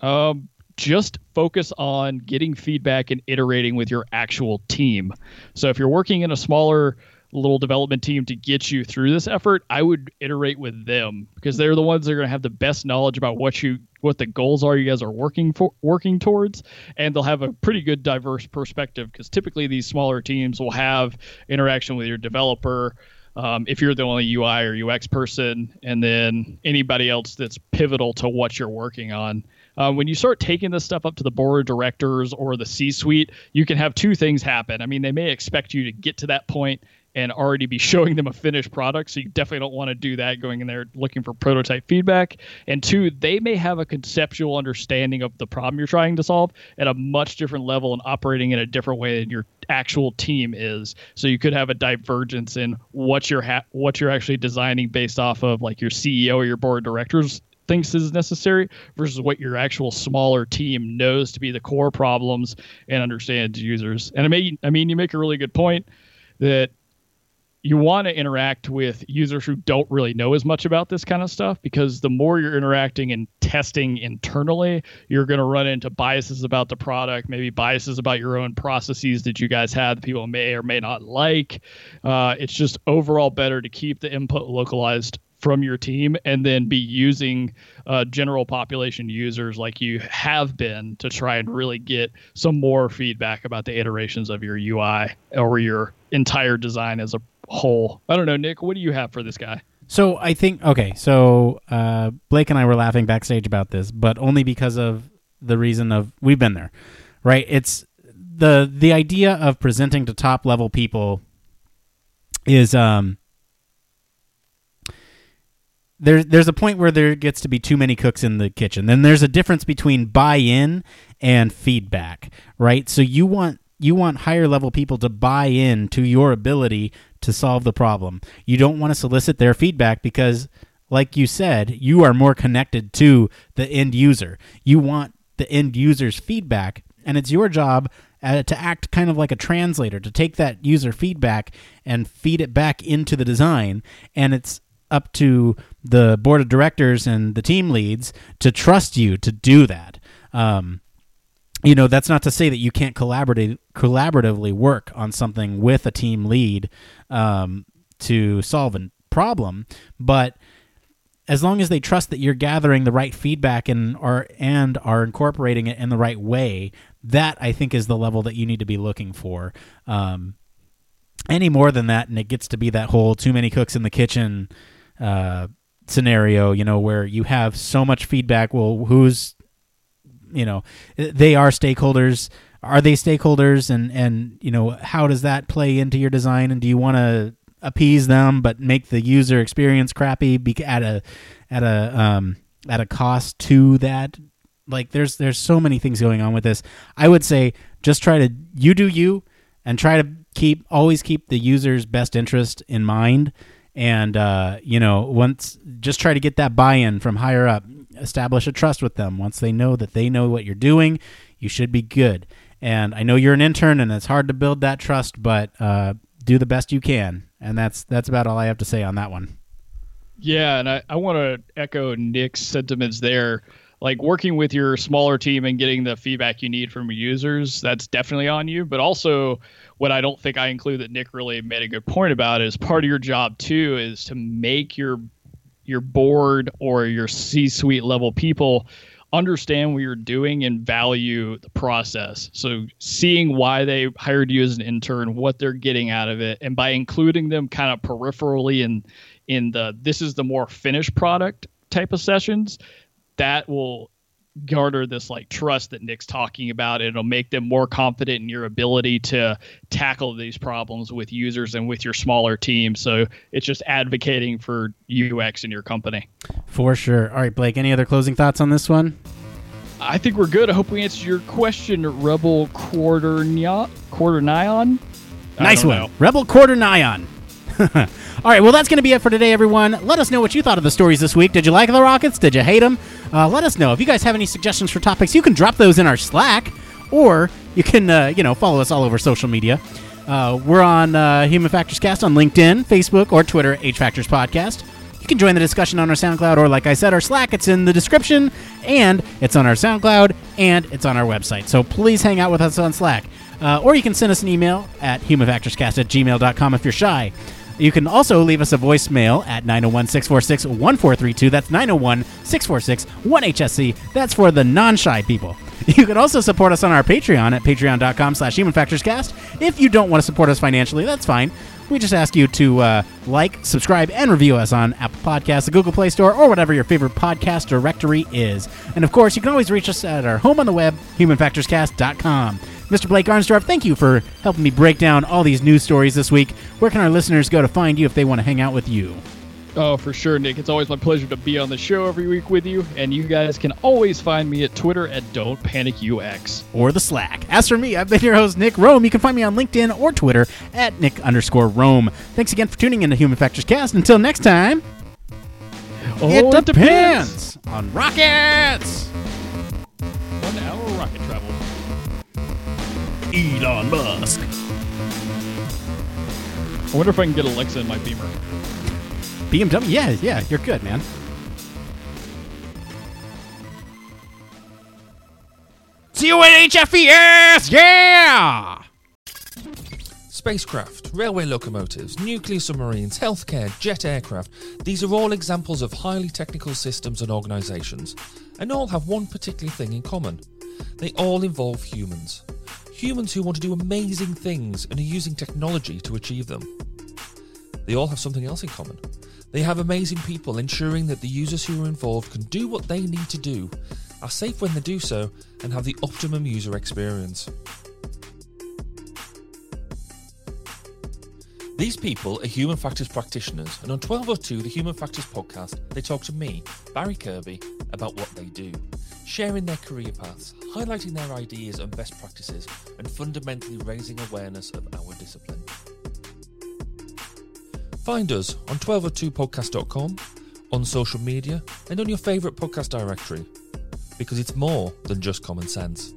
um, just focus on getting feedback and iterating with your actual team. So if you're working in a smaller little development team to get you through this effort, I would iterate with them because they're the ones that are going to have the best knowledge about what you what the goals are you guys are working for working towards and they'll have a pretty good diverse perspective because typically these smaller teams will have interaction with your developer um, if you're the only UI or UX person, and then anybody else that's pivotal to what you're working on. Uh, when you start taking this stuff up to the board of directors or the C suite, you can have two things happen. I mean, they may expect you to get to that point and already be *laughs* showing them a finished product. So you definitely don't want to do that going in there looking for prototype feedback. And two, they may have a conceptual understanding of the problem you're trying to solve at a much different level and operating in a different way than your actual team is. So you could have a divergence in what you're ha- what you're actually designing based off of like your CEO or your board of directors thinks is necessary versus what your actual smaller team knows to be the core problems and understands users. And I mean, I mean, you make a really good point that you want to interact with users who don't really know as much about this kind of stuff because the more you're interacting and testing internally, you're going to run into biases about the product, maybe biases about your own processes that you guys have that people may or may not like. Uh, it's just overall better to keep the input localized from your team and then be using uh, general population users like you have been to try and really get some more feedback about the iterations of your UI or your entire design as a whole. I don't know, Nick. What do you have for this guy? So I think okay. So uh, Blake and I were laughing backstage about this, but only because of the reason of we've been there, right? It's the the idea of presenting to top level people is um there, there's a point where there gets to be too many cooks in the kitchen. Then there's a difference between buy-in and feedback, right? So you want you want higher level people to buy in to your ability to solve the problem. You don't want to solicit their feedback because like you said, you are more connected to the end user. You want the end user's feedback and it's your job uh, to act kind of like a translator to take that user feedback and feed it back into the design and it's up to the board of directors and the team leads to trust you to do that. Um, you know, that's not to say that you can't collaborate collaboratively work on something with a team lead um, to solve a problem, but as long as they trust that you're gathering the right feedback and are and are incorporating it in the right way, that I think is the level that you need to be looking for. Um, any more than that, and it gets to be that whole too many cooks in the kitchen uh, scenario, you know, where you have so much feedback. Well, who's, you know, they are stakeholders. Are they stakeholders? And, and, you know, how does that play into your design? And do you want to appease them, but make the user experience crappy at a, at a, um, at a cost to that? Like there's, there's so many things going on with this. I would say just try to, you do you and try to keep, always keep the user's best interest in mind and uh, you know once just try to get that buy-in from higher up establish a trust with them. Once they know that they know what you're doing you should be good. And i know you're an intern and it's hard to build that trust but uh, do the best you can. And that's that's about all i have to say on that one. Yeah and i, I want to echo nick's sentiments there. Like working with your smaller team and getting the feedback you need from users that's definitely on you. But also what I don't think I include that Nick really made a good point about is part of your job too is to make your your board or your C-suite level people understand what you're doing and value the process. So seeing why they hired you as an intern, what they're getting out of it, and by including them kind of peripherally in in the this is the more finished product type of sessions, that will garner this like trust that Nick's talking about. It'll make them more confident in your ability to tackle these problems with users and with your smaller team. So it's just advocating for UX in your company. For sure. All right, Blake, any other closing thoughts on this one? I think we're good. I hope we answered your question, Rebel Quarter nion Quarter Nion. Nice one. Know. Rebel Quarter Nion. *laughs* All right, well, that's going to be it for today, everyone. Let us know what you thought of the stories this week. Did you like the Rockets? Did you hate them? Uh, let us know. If you guys have any suggestions for topics, you can drop those in our Slack, or you can, uh, you know, follow us all over social media. Uh, we're on uh, Human Factors Cast on LinkedIn, Facebook, or Twitter, H Factors Podcast. You can join the discussion on our SoundCloud, or like I said, our Slack. It's in the description, and it's on our SoundCloud, and it's on our website. So please hang out with us on Slack. Uh, or you can send us an email at humanfactorscast at gmail.com if you're shy. You can also leave us a voicemail at 901 646 1432. That's 901 646 1HFC. That's for the non shy people. *laughs* You can also support us on our Patreon at patreon.com slash humanfactorscast. If you don't want to support us financially, that's fine. We just ask you to uh, like, subscribe, and review us on Apple Podcasts, the Google Play Store, or whatever your favorite podcast directory is. And of course, you can always reach us at our home on the web, humanfactorscast.com. Mr. Blake Arnsdorf, thank you for helping me break down all these news stories this week. Where can our listeners go to find you if they want to hang out with you? Oh, for sure, Nick. It's always my pleasure to be on the show every week with you. And you guys can always find me at Twitter at Don't Panic UX. Or the Slack. As for me, I've been your host, Nick Roome. You can find me on LinkedIn or Twitter at Nick underscore Roome. Thanks again for tuning in to Human Factors Cast. Until next time, oh, it, depends. depends on rockets. Elon Musk. I wonder if I can get Alexa in my Beamer. BMW? Yeah, yeah, you're good, man. C-O-N-H-F-E-S! Yeah! Spacecraft, railway locomotives, nuclear submarines, healthcare, jet aircraft, these are all examples of highly technical systems and organisations, and all have one particular thing in common. They all involve humans. Humans who want to do amazing things and are using technology to achieve them. They all have something else in common. They have amazing people ensuring that the users who are involved can do what they need to do, are safe when they do so, and have the optimum user experience. These people are human factors practitioners, and on 1202, the Human Factors podcast, they talk to me, Barry Kirby, about what they do, sharing their career paths, highlighting their ideas and best practices, and fundamentally raising awareness of our discipline. Find us on 1202podcast.com, on social media, and on your favourite podcast directory, because it's more than just common sense.